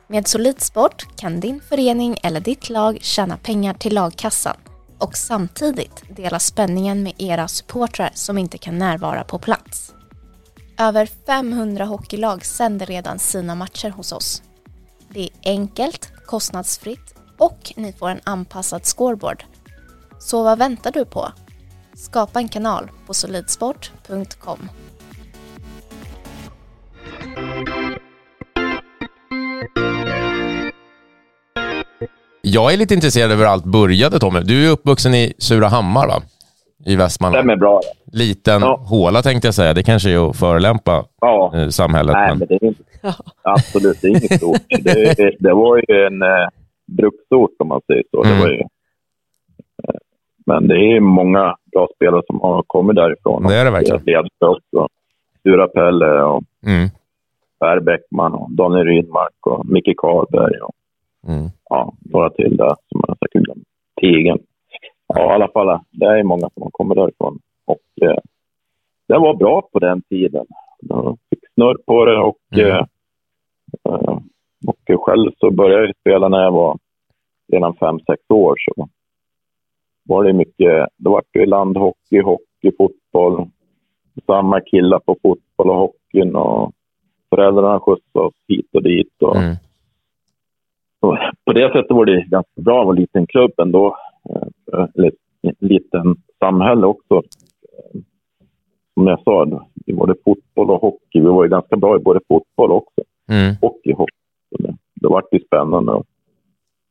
Speaker 4: Med Solidsport kan din förening eller ditt lag tjäna pengar till lagkassan och samtidigt dela spänningen med era supportrar som inte kan närvara på plats. Över 500 hockeylag sänder redan sina matcher hos oss. Det är enkelt, kostnadsfritt och ni får en anpassad scoreboard. Så vad väntar du på? Skapa en kanal på solidsport.com.
Speaker 2: Jag är lite intresserad över allt började Tommy. Du är uppvuxen i Surahammar va? I Västmanland.
Speaker 1: Stämmer bra.
Speaker 2: Liten ja. håla tänkte jag säga. Det kanske är att förelämpa ja. Eh, samhället.
Speaker 1: Nej, men... men det är inte, absolut det är inget stort. (laughs) Det, det, var ju en eh, bruksort om man säger så. Mm. Det var ju, eh, men det är många bra spelare som har kommit därifrån.
Speaker 2: Det är det verkligen.
Speaker 1: Också. Stura Pelle och mm. Per Bäckman och Daniel Rydmark och Micke Karlberg och mm. ja, några till där som jag säkert glömt. Tigen ja, i alla fall, det är många som kommit därifrån. Och eh, det var bra på den tiden. Jag fick snurr på det och, mm. eh, eh och själv så började jag spela när jag var redan fem, sex år. Så var det mycket, det var det landhockey, hockey, fotboll. Samma killar på fotboll och hockeyn och föräldrarna skjutsade oss hit och dit. Och, mm. och på det sättet var det ganska bra att vara liten klubb ändå. Eh, liten samhälle också. Som jag sa, i både fotboll och hockey. Vi var ju ganska bra i både fotboll också. Mm. Och i hockey. Det, det vart ju spännande på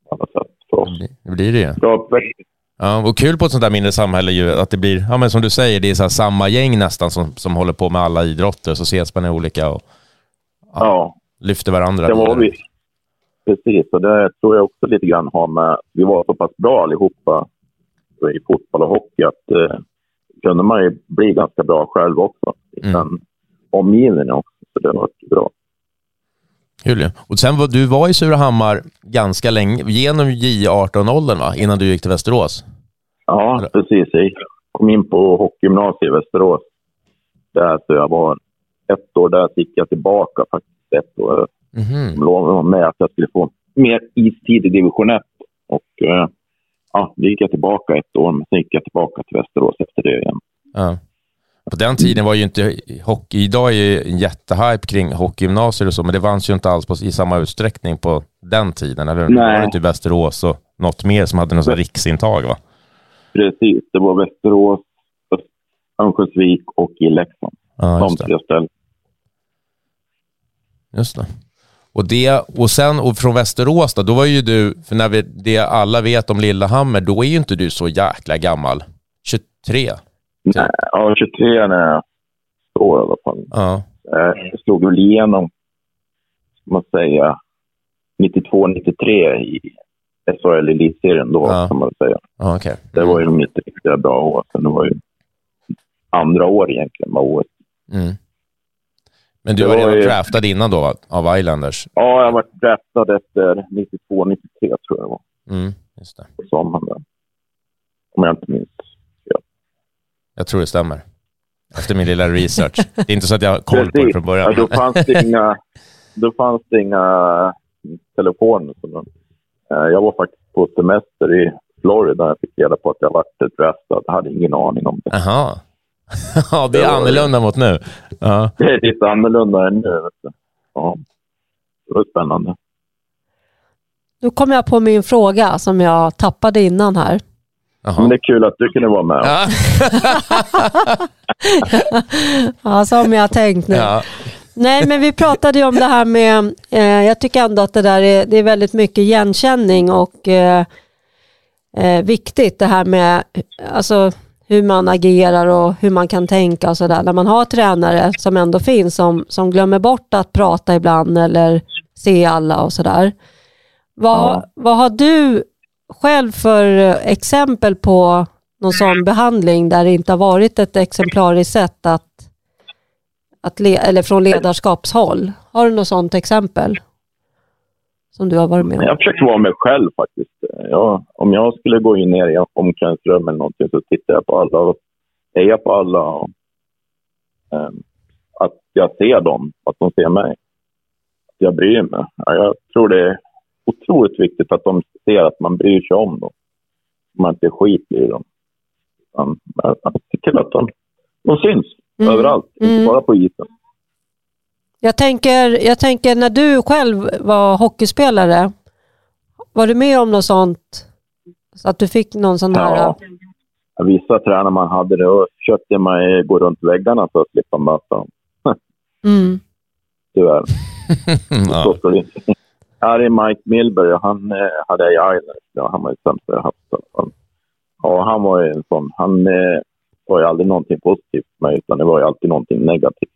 Speaker 1: alla sätt för oss.
Speaker 2: Det blir det ju. Ja, och kul på ett sånt där mindre samhälle ju att det blir, ja men som du säger, det är så samma gäng nästan som, som håller på med alla idrotter, så ses man i olika och ja, ja. lyfter varandra.
Speaker 1: Det var vi. Precis, och det tror jag också lite grann har med, vi var så pass bra allihopa i fotboll och hockey att eh, kunde man ju bli ganska bra själv också. Mm. omgivningen också, så det var bra.
Speaker 2: Kul Och sen var du var i Surahammar ganska länge, genom J18-åldern va? Innan du gick till Västerås?
Speaker 1: Ja, Eller? precis. Jag kom in på hockeygymnasiet i Västerås. Där så jag var ett år där, så gick jag tillbaka faktiskt ett år
Speaker 2: Mhm.
Speaker 1: De lovade mig att jag skulle få mer istid i division 1. Och eh, ja, då gick jag tillbaka ett år, men sen gick jag tillbaka till Västerås efter det igen.
Speaker 2: Ja. På den tiden var ju inte hockey, idag är ju en jättehype kring hockeygymnasier och så, men det fanns ju inte alls på, i samma utsträckning på den tiden, eller hur?
Speaker 1: Nej.
Speaker 2: Det var typ Västerås och något mer som hade något sånt riksintag, va?
Speaker 1: Precis, det var Västerås, Örnsköldsvik och i Leksand.
Speaker 2: Ja,
Speaker 1: De
Speaker 2: just det.
Speaker 1: tre ställen.
Speaker 2: Just det. Och, det, och sen och från Västerås då, då var ju du, för när vi, det alla vet om Lillehammer, då är ju inte du så jäkla gammal. 23?
Speaker 1: Nej, ja, 23 när jag står i alla fall.
Speaker 2: Ja.
Speaker 1: Eh, Jag slog väl igenom, ska man säga, 92-93 i SHL elitserien då,
Speaker 2: Ja.
Speaker 1: kan man säga.
Speaker 2: Ja, okej.
Speaker 1: Det var ju mitt riktiga bra år. Sen det var ju andra år egentligen med OS.
Speaker 2: Mm. Men du var
Speaker 1: var
Speaker 2: redan draftad innan då, av Islanders?
Speaker 1: Ja, jag var draftad efter 92-93 tror jag det var.
Speaker 2: Mm, just det.
Speaker 1: På sommaren där. Om jag inte minns.
Speaker 2: Jag tror det stämmer. Efter min lilla research. Det är inte så att jag har koll på det från
Speaker 1: Ja,
Speaker 2: början.
Speaker 1: då fanns det inga, då fanns det inga telefoner. Så då, eh, jag var faktiskt på semester i Florida. Jag fick reda på att jag varit draftad. Jag hade ingen aning om det.
Speaker 2: Jaha. Ja, det är annorlunda mot nu. Ja.
Speaker 1: Det är lite annorlunda än nu. Vet du. Ja. Det var spännande.
Speaker 3: Nu kom jag på min fråga som jag tappade innan här.
Speaker 1: Men
Speaker 2: Jaha.
Speaker 1: det är kul att du kunde vara med.
Speaker 2: Ja. (laughs)
Speaker 3: Ja, som jag tänkt nu.
Speaker 2: ja.
Speaker 3: Nej, men vi pratade ju om det här med, eh, jag tycker ändå att det där är, det är väldigt mycket igenkänning och eh, eh, viktigt det här med alltså, hur man agerar och hur man kan tänka och sådär. När man har tränare som ändå finns som, som glömmer bort att prata ibland eller se alla och sådär. Vad,
Speaker 1: Ja.
Speaker 3: vad har du själv för exempel på någon sån behandling där det inte har varit ett exemplariskt sätt att att le- eller från ledarskapshåll. Har du något sånt exempel? Som du har varit med om?
Speaker 1: Jag försöker vara mig själv faktiskt. Jag, om jag skulle gå in ner i omklädningsrum eller någonting så tittar jag på alla och hejar på alla. Och, ehm, att jag ser dem, att de ser mig. Att jag bryr mig. Ja, jag tror det är otroligt viktigt att de ser att man bryr sig om dem. Att man inte skiter i dem. Att se till att de, de syns
Speaker 3: Mm.
Speaker 1: överallt,
Speaker 3: Mm.
Speaker 1: inte bara på isen.
Speaker 3: Jag tänker, jag tänker när du själv var hockeyspelare, var du med om något sånt? Så att du fick någon sån här...
Speaker 1: Ja. Vissa tränare man hade det och försökte man gå runt väggarna för att slippa möta dem. (laughs)
Speaker 3: Mm.
Speaker 1: Tyvärr. (laughs) Så
Speaker 2: ja.
Speaker 1: ska det inte. Här är Mike Milberg och han eh, hade jag i Islanders. Ja, han var ju sämsta jag haft. Ja, han var ju en sån. Han eh, var ju aldrig någonting positivt med utan det var ju alltid någonting negativt.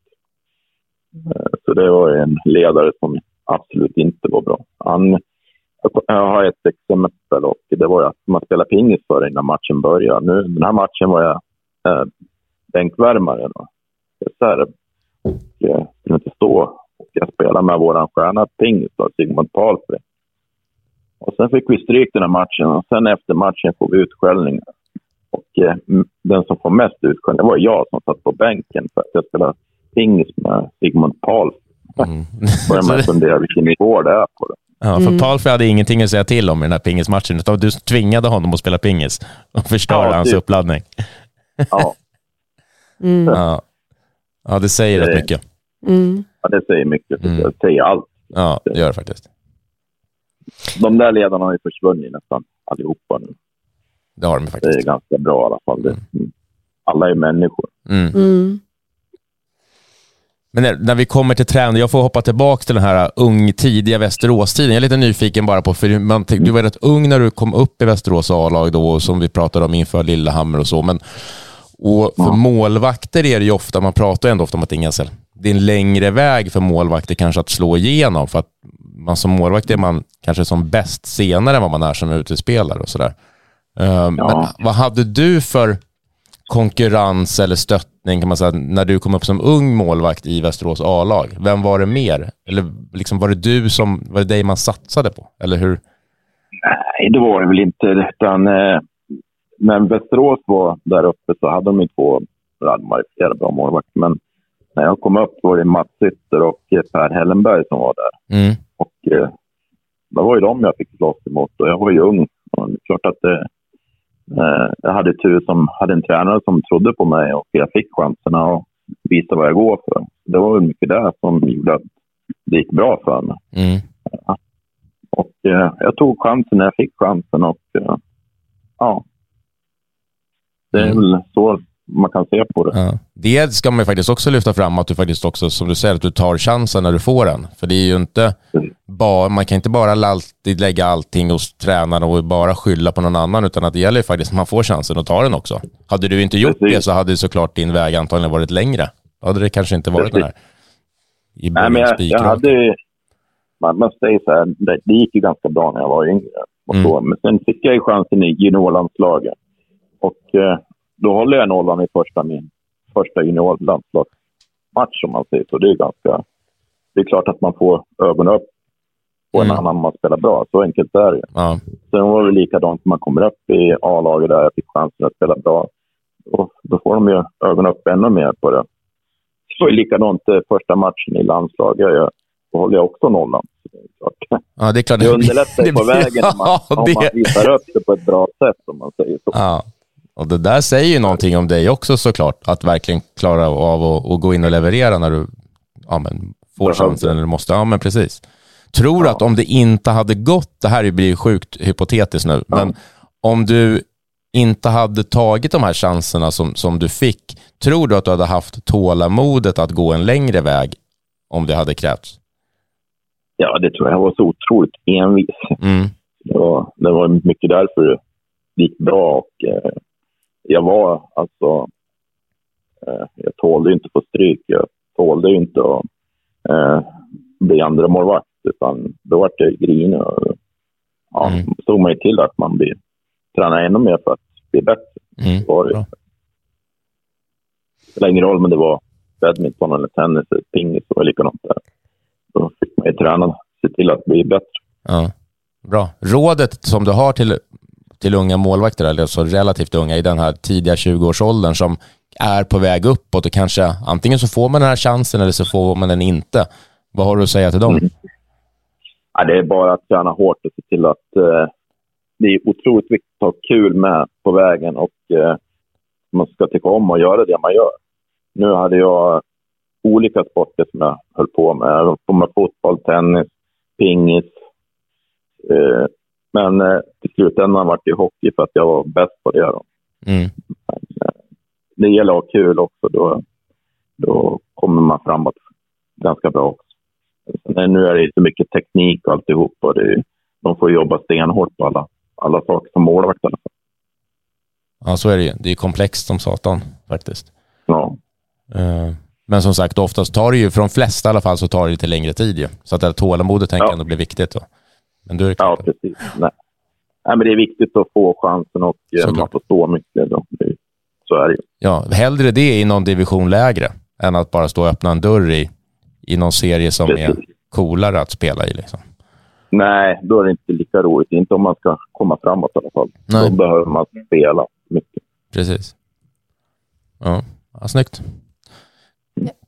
Speaker 1: Så det var en ledare som absolut inte var bra. Han, jag har ett exempel och det var att man spelade pingis för innan matchen började. Nu, den här matchen var jag eh, bänkvärmare. Då. Reserv. Och eh, jag kunde inte stå. Och jag spelade med vår stjärna pingis, då, Sigmund Palfrey. Och sen fick vi stryk den här matchen och sen efter matchen får vi utskällningar. Och eh, den som får mest utskällningar var jag som satt på bänken för att jag spelade pingis med Sigmund Palfrey.
Speaker 2: Mm. (laughs)
Speaker 1: började man fundera vilken nivå det är på det.
Speaker 2: Ja, för Palfrey hade ingenting att säga till om i den här pingismatchen, utan du tvingade honom att spela pingis och förstöra
Speaker 1: Ja,
Speaker 2: hans
Speaker 1: typ.
Speaker 2: uppladdning.
Speaker 1: Ja, (laughs)
Speaker 3: Mm.
Speaker 2: Ja, ja det säger
Speaker 1: Det-
Speaker 2: rätt mycket.
Speaker 3: Mm.
Speaker 1: ja, det säger mycket.
Speaker 2: Mm.
Speaker 1: Det säger allt.
Speaker 2: Ja, det gör det faktiskt.
Speaker 1: De där ledarna har ju försvunnit nästan allihopa nu.
Speaker 2: Det har de
Speaker 1: Det är
Speaker 2: faktiskt.
Speaker 1: ganska bra i alla fall. Det, mm. alla är människor.
Speaker 2: Mm. Men när, när vi kommer till träning, jag får hoppa tillbaka till den här ung, tidiga Västerås-tiden. Jag är lite nyfiken bara på, för man, du var rätt ung när du kom upp i Västerås A-lag då, som vi pratade om inför Lillehammer och så. Men, och för
Speaker 1: Ja.
Speaker 2: målvakter är det ju ofta, man pratar ju ändå ofta om att det är, det är en längre väg för målvakter kanske att slå igenom. För att man som målvakt är man kanske som bäst senare än vad man är som utespelare och sådär. Uh, Men vad hade du för konkurrens eller stöttning kan man säga, när du kom upp som ung målvakt i Västerås A-lag? Vem var det mer? Eller liksom var det du som, var det dig man satsade på? Eller hur?
Speaker 1: Nej, det var det väl inte. Utan, eh, när Västerås var där uppe så hade de ju två, ja, de har ju flera bra målvakter, men när jag kom upp var det Mats Ytter och Per Hellenberg som var där.
Speaker 2: Mm.
Speaker 1: Och eh, det var ju dem jag fick slåss emot och jag var ju ung. Och det är klart att det, eh, jag hade tur som hade en tränare som trodde på mig och jag fick chanserna att visa vad jag går för. Det var väl mycket det som gjorde att det gick bra för mig.
Speaker 2: Mm.
Speaker 1: Och eh, jag tog chansen när jag fick chansen och eh, ja. Det är
Speaker 2: Mm.
Speaker 1: väl så man kan se på det.
Speaker 2: Ja. Det ska man ju faktiskt också lyfta fram, att du faktiskt också, som du säger, att du tar chansen när du får den. För det är ju inte bara, man kan inte bara alltid lägga allting hos tränaren och bara skylla på någon annan, utan att det gäller ju faktiskt att man får chansen att ta den också. Hade du inte gjort
Speaker 1: Precis.
Speaker 2: det så hade såklart din väg antagligen varit längre. Då hade det kanske inte varit den
Speaker 1: Precis.
Speaker 2: här i
Speaker 1: Nej, men jag, jag hade... Man, man säger så här, det, det gick ju ganska bra när jag var yngre. Och
Speaker 2: Mm.
Speaker 1: men sen fick jag ju chansen i juniorlandslaget. Och eh, då håller jag nollan i första, min första juniorlandslagsmatch, om man säger så. Det är ganska... Det är klart att man får ögonen upp på en
Speaker 2: Mm.
Speaker 1: annan man spelar bra. Så enkelt är det.
Speaker 2: Ja.
Speaker 1: Sen var det likadant när man kommer upp i A-laget där jag fick chansen att spela bra. Och då får de ju ögonen upp ännu mer på det. Så är det likadant eh, första matchen i landslaget. Jag, då håller jag också nollan. Det,
Speaker 2: ja, det är klart.
Speaker 1: det underlättar
Speaker 2: det
Speaker 1: på vägen om man, (laughs)
Speaker 2: Ja,
Speaker 1: om man
Speaker 2: det-
Speaker 1: visar upp det på ett bra sätt, om man säger så.
Speaker 2: Ja. Och det där säger ju någonting om dig också såklart, att verkligen klara av att, att gå in och leverera när du ja, men, får chansen eller måste. Ja, men precis. Tror du att om det inte hade gått, det här blir ju sjukt hypotetiskt nu, men om du inte hade tagit de här chanserna som, som du fick, tror du att du hade haft tålamodet att gå en längre väg om det hade krävts?
Speaker 1: Ja, det tror jag. Jag var så otroligt envis.
Speaker 2: Mm.
Speaker 1: Det var, det var mycket därför det gick bra. Och, eh, jag var alltså... Eh, jag tålde inte på stryk. Jag tålde inte att eh, bli andra målvakt utan då var jag grinig. Och, ja,
Speaker 2: Mm.
Speaker 1: såg man ju till att man blir, tränar ännu mer för att bli bättre.
Speaker 2: Mm.
Speaker 1: Det var det.
Speaker 2: Bra.
Speaker 1: Det spelar ingen roll om det var badminton eller tennis eller pingis. Det var likadant där. Då fick man ju träna, se till att bli bättre.
Speaker 2: Ja, bra. Rådet som du har till, till unga målvakter, eller så relativt unga i den här tidiga 20-årsåldern som är på väg uppåt och kanske antingen så får man den här chansen eller så får man den inte. Vad har du att säga till dem?
Speaker 1: Mm. Ja, det är bara att träna hårt och se till att eh, det är otroligt viktigt att ha kul med på vägen och eh, man ska tycka om att göra det man gör. Nu hade jag olika sporter som jag höll på med. Jag höll på med fotboll, tennis, pingis. Eh, men eh, till slutändan var det hockey för att jag var bäst på det. Då.
Speaker 2: Mm.
Speaker 1: Det gäller att ha kul också. Då, då kommer man framåt ganska bra också. Sen nu är det så mycket teknik och alltihop. Och det, de får jobba stenhårt på alla, alla saker som målvakt i alla fall.
Speaker 2: Ja, så är det ju. Det är komplext som satan faktiskt.
Speaker 1: Ja.
Speaker 2: Eh, Men som sagt, oftast tar det ju, för de flesta i alla fall, så tar det lite längre tid ju. Så att det här tålamodet tänker
Speaker 1: Ja.
Speaker 2: jag ändå blir viktigt då. Men då är
Speaker 1: ja, precis. Nej. Nej, men det är viktigt att få chansen och eh,
Speaker 2: Såklart.
Speaker 1: man får stå mycket. Då. Så är det.
Speaker 2: Ja, hellre det i någon division lägre än att bara stå och öppna en dörr i, i någon serie som är
Speaker 1: Precis.
Speaker 2: coolare att spela i. Liksom.
Speaker 1: Nej, då är det inte lika roligt. Inte om man ska komma framåt i alla fall.
Speaker 2: Nej.
Speaker 1: Då behöver man spela mycket.
Speaker 2: Precis. Ja, ja snyggt.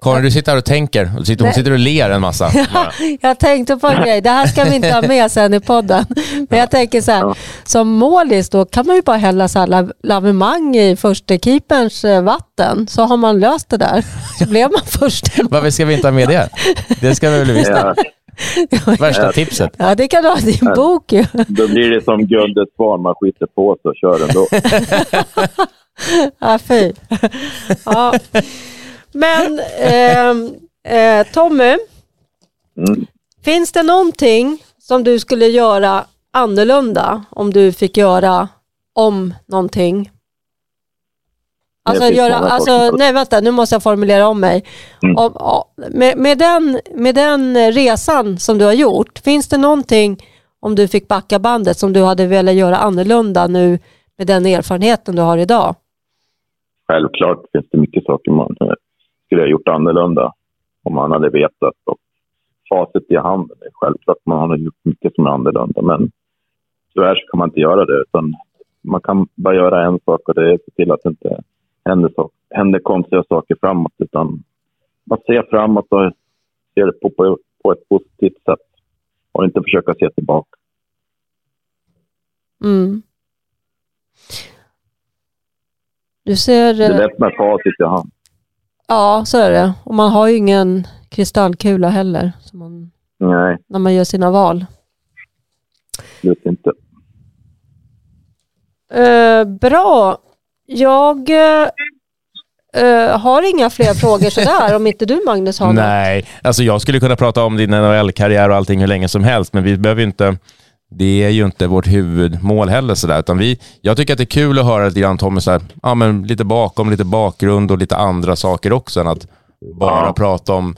Speaker 2: Karin, du sitter här och tänker. Du sitter, hon sitter och ler en massa. (laughs) bara.
Speaker 3: Jag tänkte på en grej, det här ska vi inte ha med sen i podden. Men jag tänker så här,
Speaker 1: Ja.
Speaker 3: som målis då kan man ju bara hälla så här lav- lavemang i första keeperns eh, vatten, så har man löst det där. Så blev man först. (laughs)
Speaker 2: Varför ska vi inte ha med det? Det ska vi väl visst. (laughs)
Speaker 1: Ja,
Speaker 2: Värsta tipset.
Speaker 3: Ja, det kan du ha i din bok ju.
Speaker 1: då blir det som Gunde Svan, man skiter på sig och kör ändå.
Speaker 3: Ja, fy. Ja. Men ehm, eh, Tommy,
Speaker 1: Mm.
Speaker 3: finns det någonting som du skulle göra annorlunda om du fick göra om någonting? Alltså, göra, alltså nej vänta, nu måste jag formulera om mig.
Speaker 1: Mm.
Speaker 3: Om, med, med, den, med den resan som du har gjort, finns det någonting om du fick backa bandet som du hade velat göra annorlunda nu med den erfarenheten du har idag?
Speaker 1: Självklart finns det mycket saker man eh, skulle ha gjort annorlunda om man hade vetat. Och facit i handen är självklart man har gjort mycket som är annorlunda. Men tyvärr så kan man inte göra det. Utan man kan bara göra en sak och det är att se till att det inte händer, så, händer konstiga saker framåt. Utan man ser framåt och ser det på, på, på ett positivt sätt. Och inte försöka se tillbaka.
Speaker 3: Mm. Du ser...
Speaker 1: Det är
Speaker 3: eh,
Speaker 1: lätt med facit i hand.
Speaker 3: Ja, så är det. Och man har ju ingen kristallkula heller som man,
Speaker 1: Nej,
Speaker 3: när man gör sina val.
Speaker 1: absolut inte.
Speaker 3: Eh, bra. Jag eh, eh, har inga fler frågor sådär, om inte du Magnus har (laughs) något.
Speaker 2: Nej, alltså jag skulle kunna prata om din NHL-karriär och allting hur länge som helst, men vi behöver ju inte det är ju inte vårt huvudmål heller. Sådär, utan vi, jag tycker att det är kul att höra lite grann Tommy, sådär, ja, men lite bakom, lite bakgrund och lite andra saker också än att bara
Speaker 1: Ja.
Speaker 2: prata om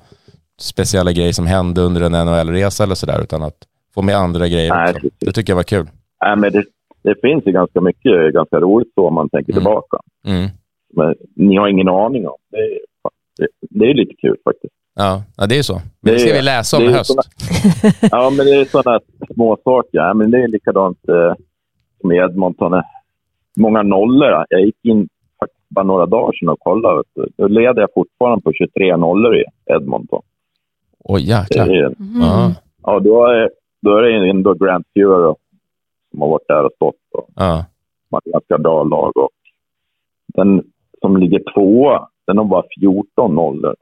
Speaker 2: speciella grejer som hände under en NHL-resa eller sådär, utan att få med andra grejer
Speaker 1: Nej,
Speaker 2: också. Det tycker jag var kul.
Speaker 1: Nej, men det, det finns ju ganska mycket ganska roligt så om man tänker
Speaker 2: Mm.
Speaker 1: tillbaka.
Speaker 2: Mm.
Speaker 1: Men ni har ingen aning om. Det är, det, det är lite kul faktiskt.
Speaker 2: Ja, ja, det är så. Men det
Speaker 1: Det
Speaker 2: ska vi läsa om i höst.
Speaker 1: såna- Ja, men det är sådana små saker. Ja, men det är likadant eh, som i Edmonton. Många nollor. Jag gick in faktiskt bara några dagar sedan och kollade. Då leder jag fortfarande på 23 nollor i Edmonton.
Speaker 2: Oj,
Speaker 1: Det
Speaker 2: jäklar.
Speaker 1: är,
Speaker 3: Mhm.
Speaker 2: Ja,
Speaker 1: ja, då, är, då är det ändå Grant Fuhrer som har varit där och stått. Och
Speaker 2: ja.
Speaker 1: man har ganska bra lag. Och den som ligger tvåa, den har bara 14 nollor.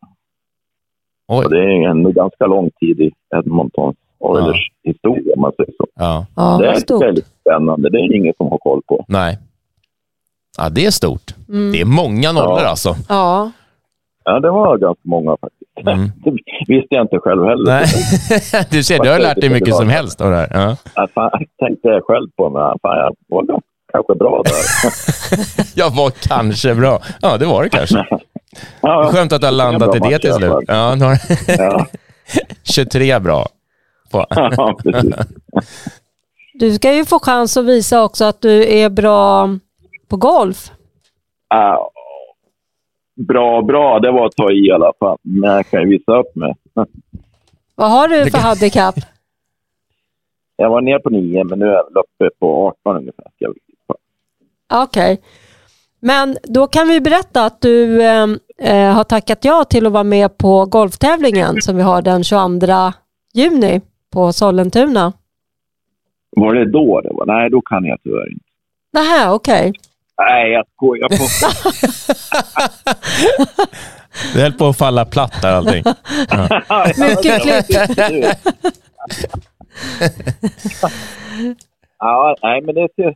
Speaker 2: Oj.
Speaker 1: Och det är ändå ganska lång tid i Edmontons Oilers historia, om man säger så.
Speaker 2: Ja,
Speaker 3: Ja,
Speaker 1: det är
Speaker 3: stort.
Speaker 1: väldigt spännande. Det är ingen som har koll på.
Speaker 2: nej. Ja, det är stort.
Speaker 3: Mm.
Speaker 2: Det är många nollor
Speaker 1: Ja.
Speaker 2: alltså.
Speaker 3: Ja.
Speaker 1: Ja, det var ganska många faktiskt.
Speaker 2: Mm. (laughs)
Speaker 1: Det visste jag inte själv heller.
Speaker 2: Nej. (laughs) Du ser, du har lärt dig mycket som helst av det här. Ja.
Speaker 1: Ja, fan, jag tänkte jag själv på mig. Fan, jag var kanske bra där. (laughs)
Speaker 2: Jag var kanske bra. Ja, det var det kanske.
Speaker 1: Ja,
Speaker 2: Skönt att du har landat i det till slut. Ja,
Speaker 1: ja, (laughs)
Speaker 2: 23 bra. På.
Speaker 1: ja. (laughs)
Speaker 3: Du ska ju få chans att visa också att du är bra på golf.
Speaker 1: Ja, bra, bra. Det var att ta i i alla fall. Men jag kan ju visa upp mig. (laughs)
Speaker 3: Vad har du för handikapp?
Speaker 1: Jag var ner på nio, men nu är jag uppe på 18 ungefär.
Speaker 3: Okej. Men då kan vi berätta att du eh, eh, har tackat ja till att vara med på golftävlingen som vi har den 22 juni på Sollentuna.
Speaker 1: Var det då det var? Nej, då kan jag tyvärr inte.
Speaker 3: Nähä, okej.
Speaker 1: Nej, jag skojar. På. (laughs)
Speaker 2: Det höll på att falla platt där allting. (laughs)
Speaker 3: Mycket klipp.
Speaker 1: ja, nej, men det ser,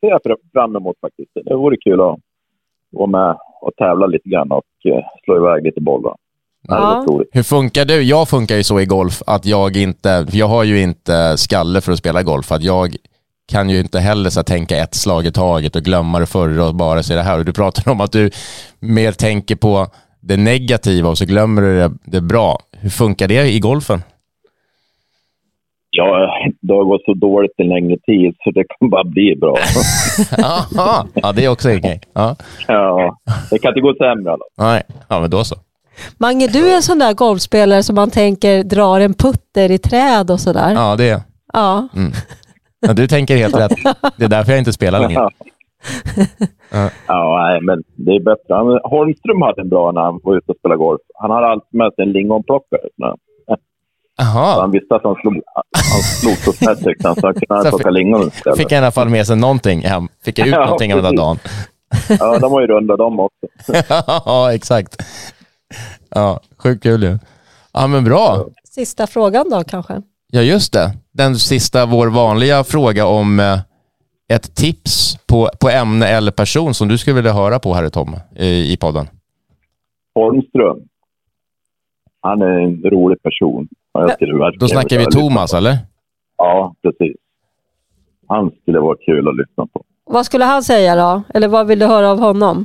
Speaker 1: ser jag fr- fram emot faktiskt. Det vore kul att vara med och tävla lite grann och eh, slå iväg lite bollar. Ja.
Speaker 2: Hur funkar du? Jag funkar ju så i golf att jag inte, jag har ju inte skalle för att spela golf. Att jag kan ju inte heller så tänka ett slag i taget och glömma det förra och bara se det här. Och du pratar om att du mer tänker på det negativa och så glömmer du det, det bra. Hur funkar det i golfen?
Speaker 1: Ja, det har gått så dåligt en längre tid så det kan bara bli bra. (laughs)
Speaker 2: Aha. Ja, det är också en grej. Ja.
Speaker 1: ja, det kan inte gå sämre. Alltså.
Speaker 2: Nej. ja, men då så.
Speaker 3: Mange, du är en sån där golfspelare som man tänker drar en putter i träd och sådär. Ja.
Speaker 2: Det är
Speaker 3: ja.
Speaker 2: mm. ja, Du tänker helt rätt. Det är därför jag inte spelar längre.
Speaker 1: Ja. ja, nej, men det är bättre. Holmström hade en bra när han var ute och spelade golf. Han hade alltid med sig en lingonplockare. Så
Speaker 2: Jaha.
Speaker 1: Han visste att han slog, han slog så snett tyckte han, så han kunde (laughs)
Speaker 2: Så
Speaker 1: plocka lingon istället.
Speaker 2: Fick jag i alla fall med sig någonting hem. Fick jag ut (laughs)
Speaker 1: Ja,
Speaker 2: någonting av den där dagen. (laughs)
Speaker 1: Ja, de var ju runda de också.
Speaker 2: ja, exakt. Ja, sjukt kul ju. Ja, men bra.
Speaker 3: Sista frågan då kanske.
Speaker 2: Ja, just det. Den sista, vår vanliga fråga om eh, ett tips på, på ämne eller person som du skulle vilja höra på, herre Tom, i, i podden.
Speaker 1: Holmström. Han är en rolig person. Ja, jag skulle
Speaker 2: Då snackar vi Thomas, eller?
Speaker 1: Ja, precis. Han skulle vara kul att lyssna på.
Speaker 3: Vad skulle han säga då? Eller vad vill du höra av honom?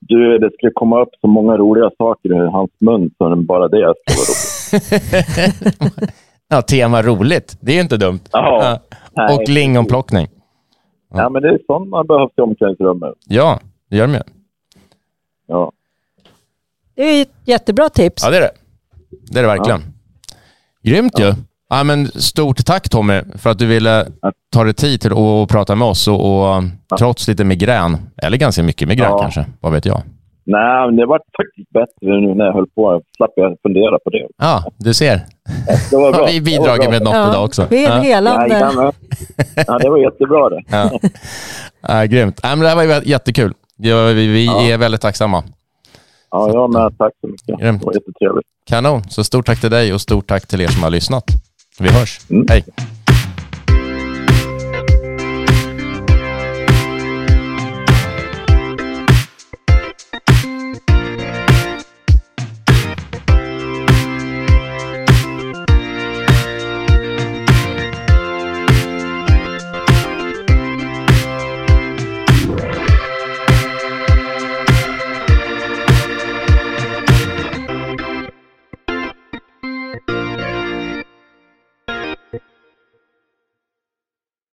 Speaker 1: Du, det skulle komma upp så många roliga saker i hans mun så bara det skulle vara roligt. (laughs)
Speaker 2: ja, tema roligt. Det är ju inte dumt.
Speaker 1: Ja.
Speaker 2: Ja. Och lingonplockning.
Speaker 1: Ja, men det är sånt man behövs i omklädningsrummet.
Speaker 2: Ja, det gör de ju.
Speaker 1: Ja.
Speaker 3: Det är ett jättebra tips.
Speaker 2: Ja, det är det. Det är det verkligen. Grymt ju. Ja, men stort tack Tommy för att du ville ta dig tid till att prata med oss och, och trots lite migrän, eller ganska mycket migrän
Speaker 1: Ja.
Speaker 2: kanske, vad vet jag.
Speaker 1: Nej, men det var faktiskt bättre nu när jag höll på. Jag slapp jag fundera på det.
Speaker 2: Ja, du ser.
Speaker 1: Det var bra.
Speaker 2: Har (laughs) vi bidragit med något idag också.
Speaker 3: Vi är
Speaker 2: Ja.
Speaker 3: helande.
Speaker 1: Jajamän. Ja, det var jättebra det.
Speaker 2: Ja. Ja, grymt. Ja, men det här var ju jättekul. Ja, vi
Speaker 1: Ja.
Speaker 2: är väldigt tacksamma.
Speaker 1: Ja, jag med. Tack så mycket.
Speaker 2: Grymt.
Speaker 1: Det var jättetrevligt.
Speaker 2: Kanon. Så stort tack till dig och stort tack till er som har lyssnat. Vi hörs.
Speaker 1: Mm.
Speaker 2: Hej.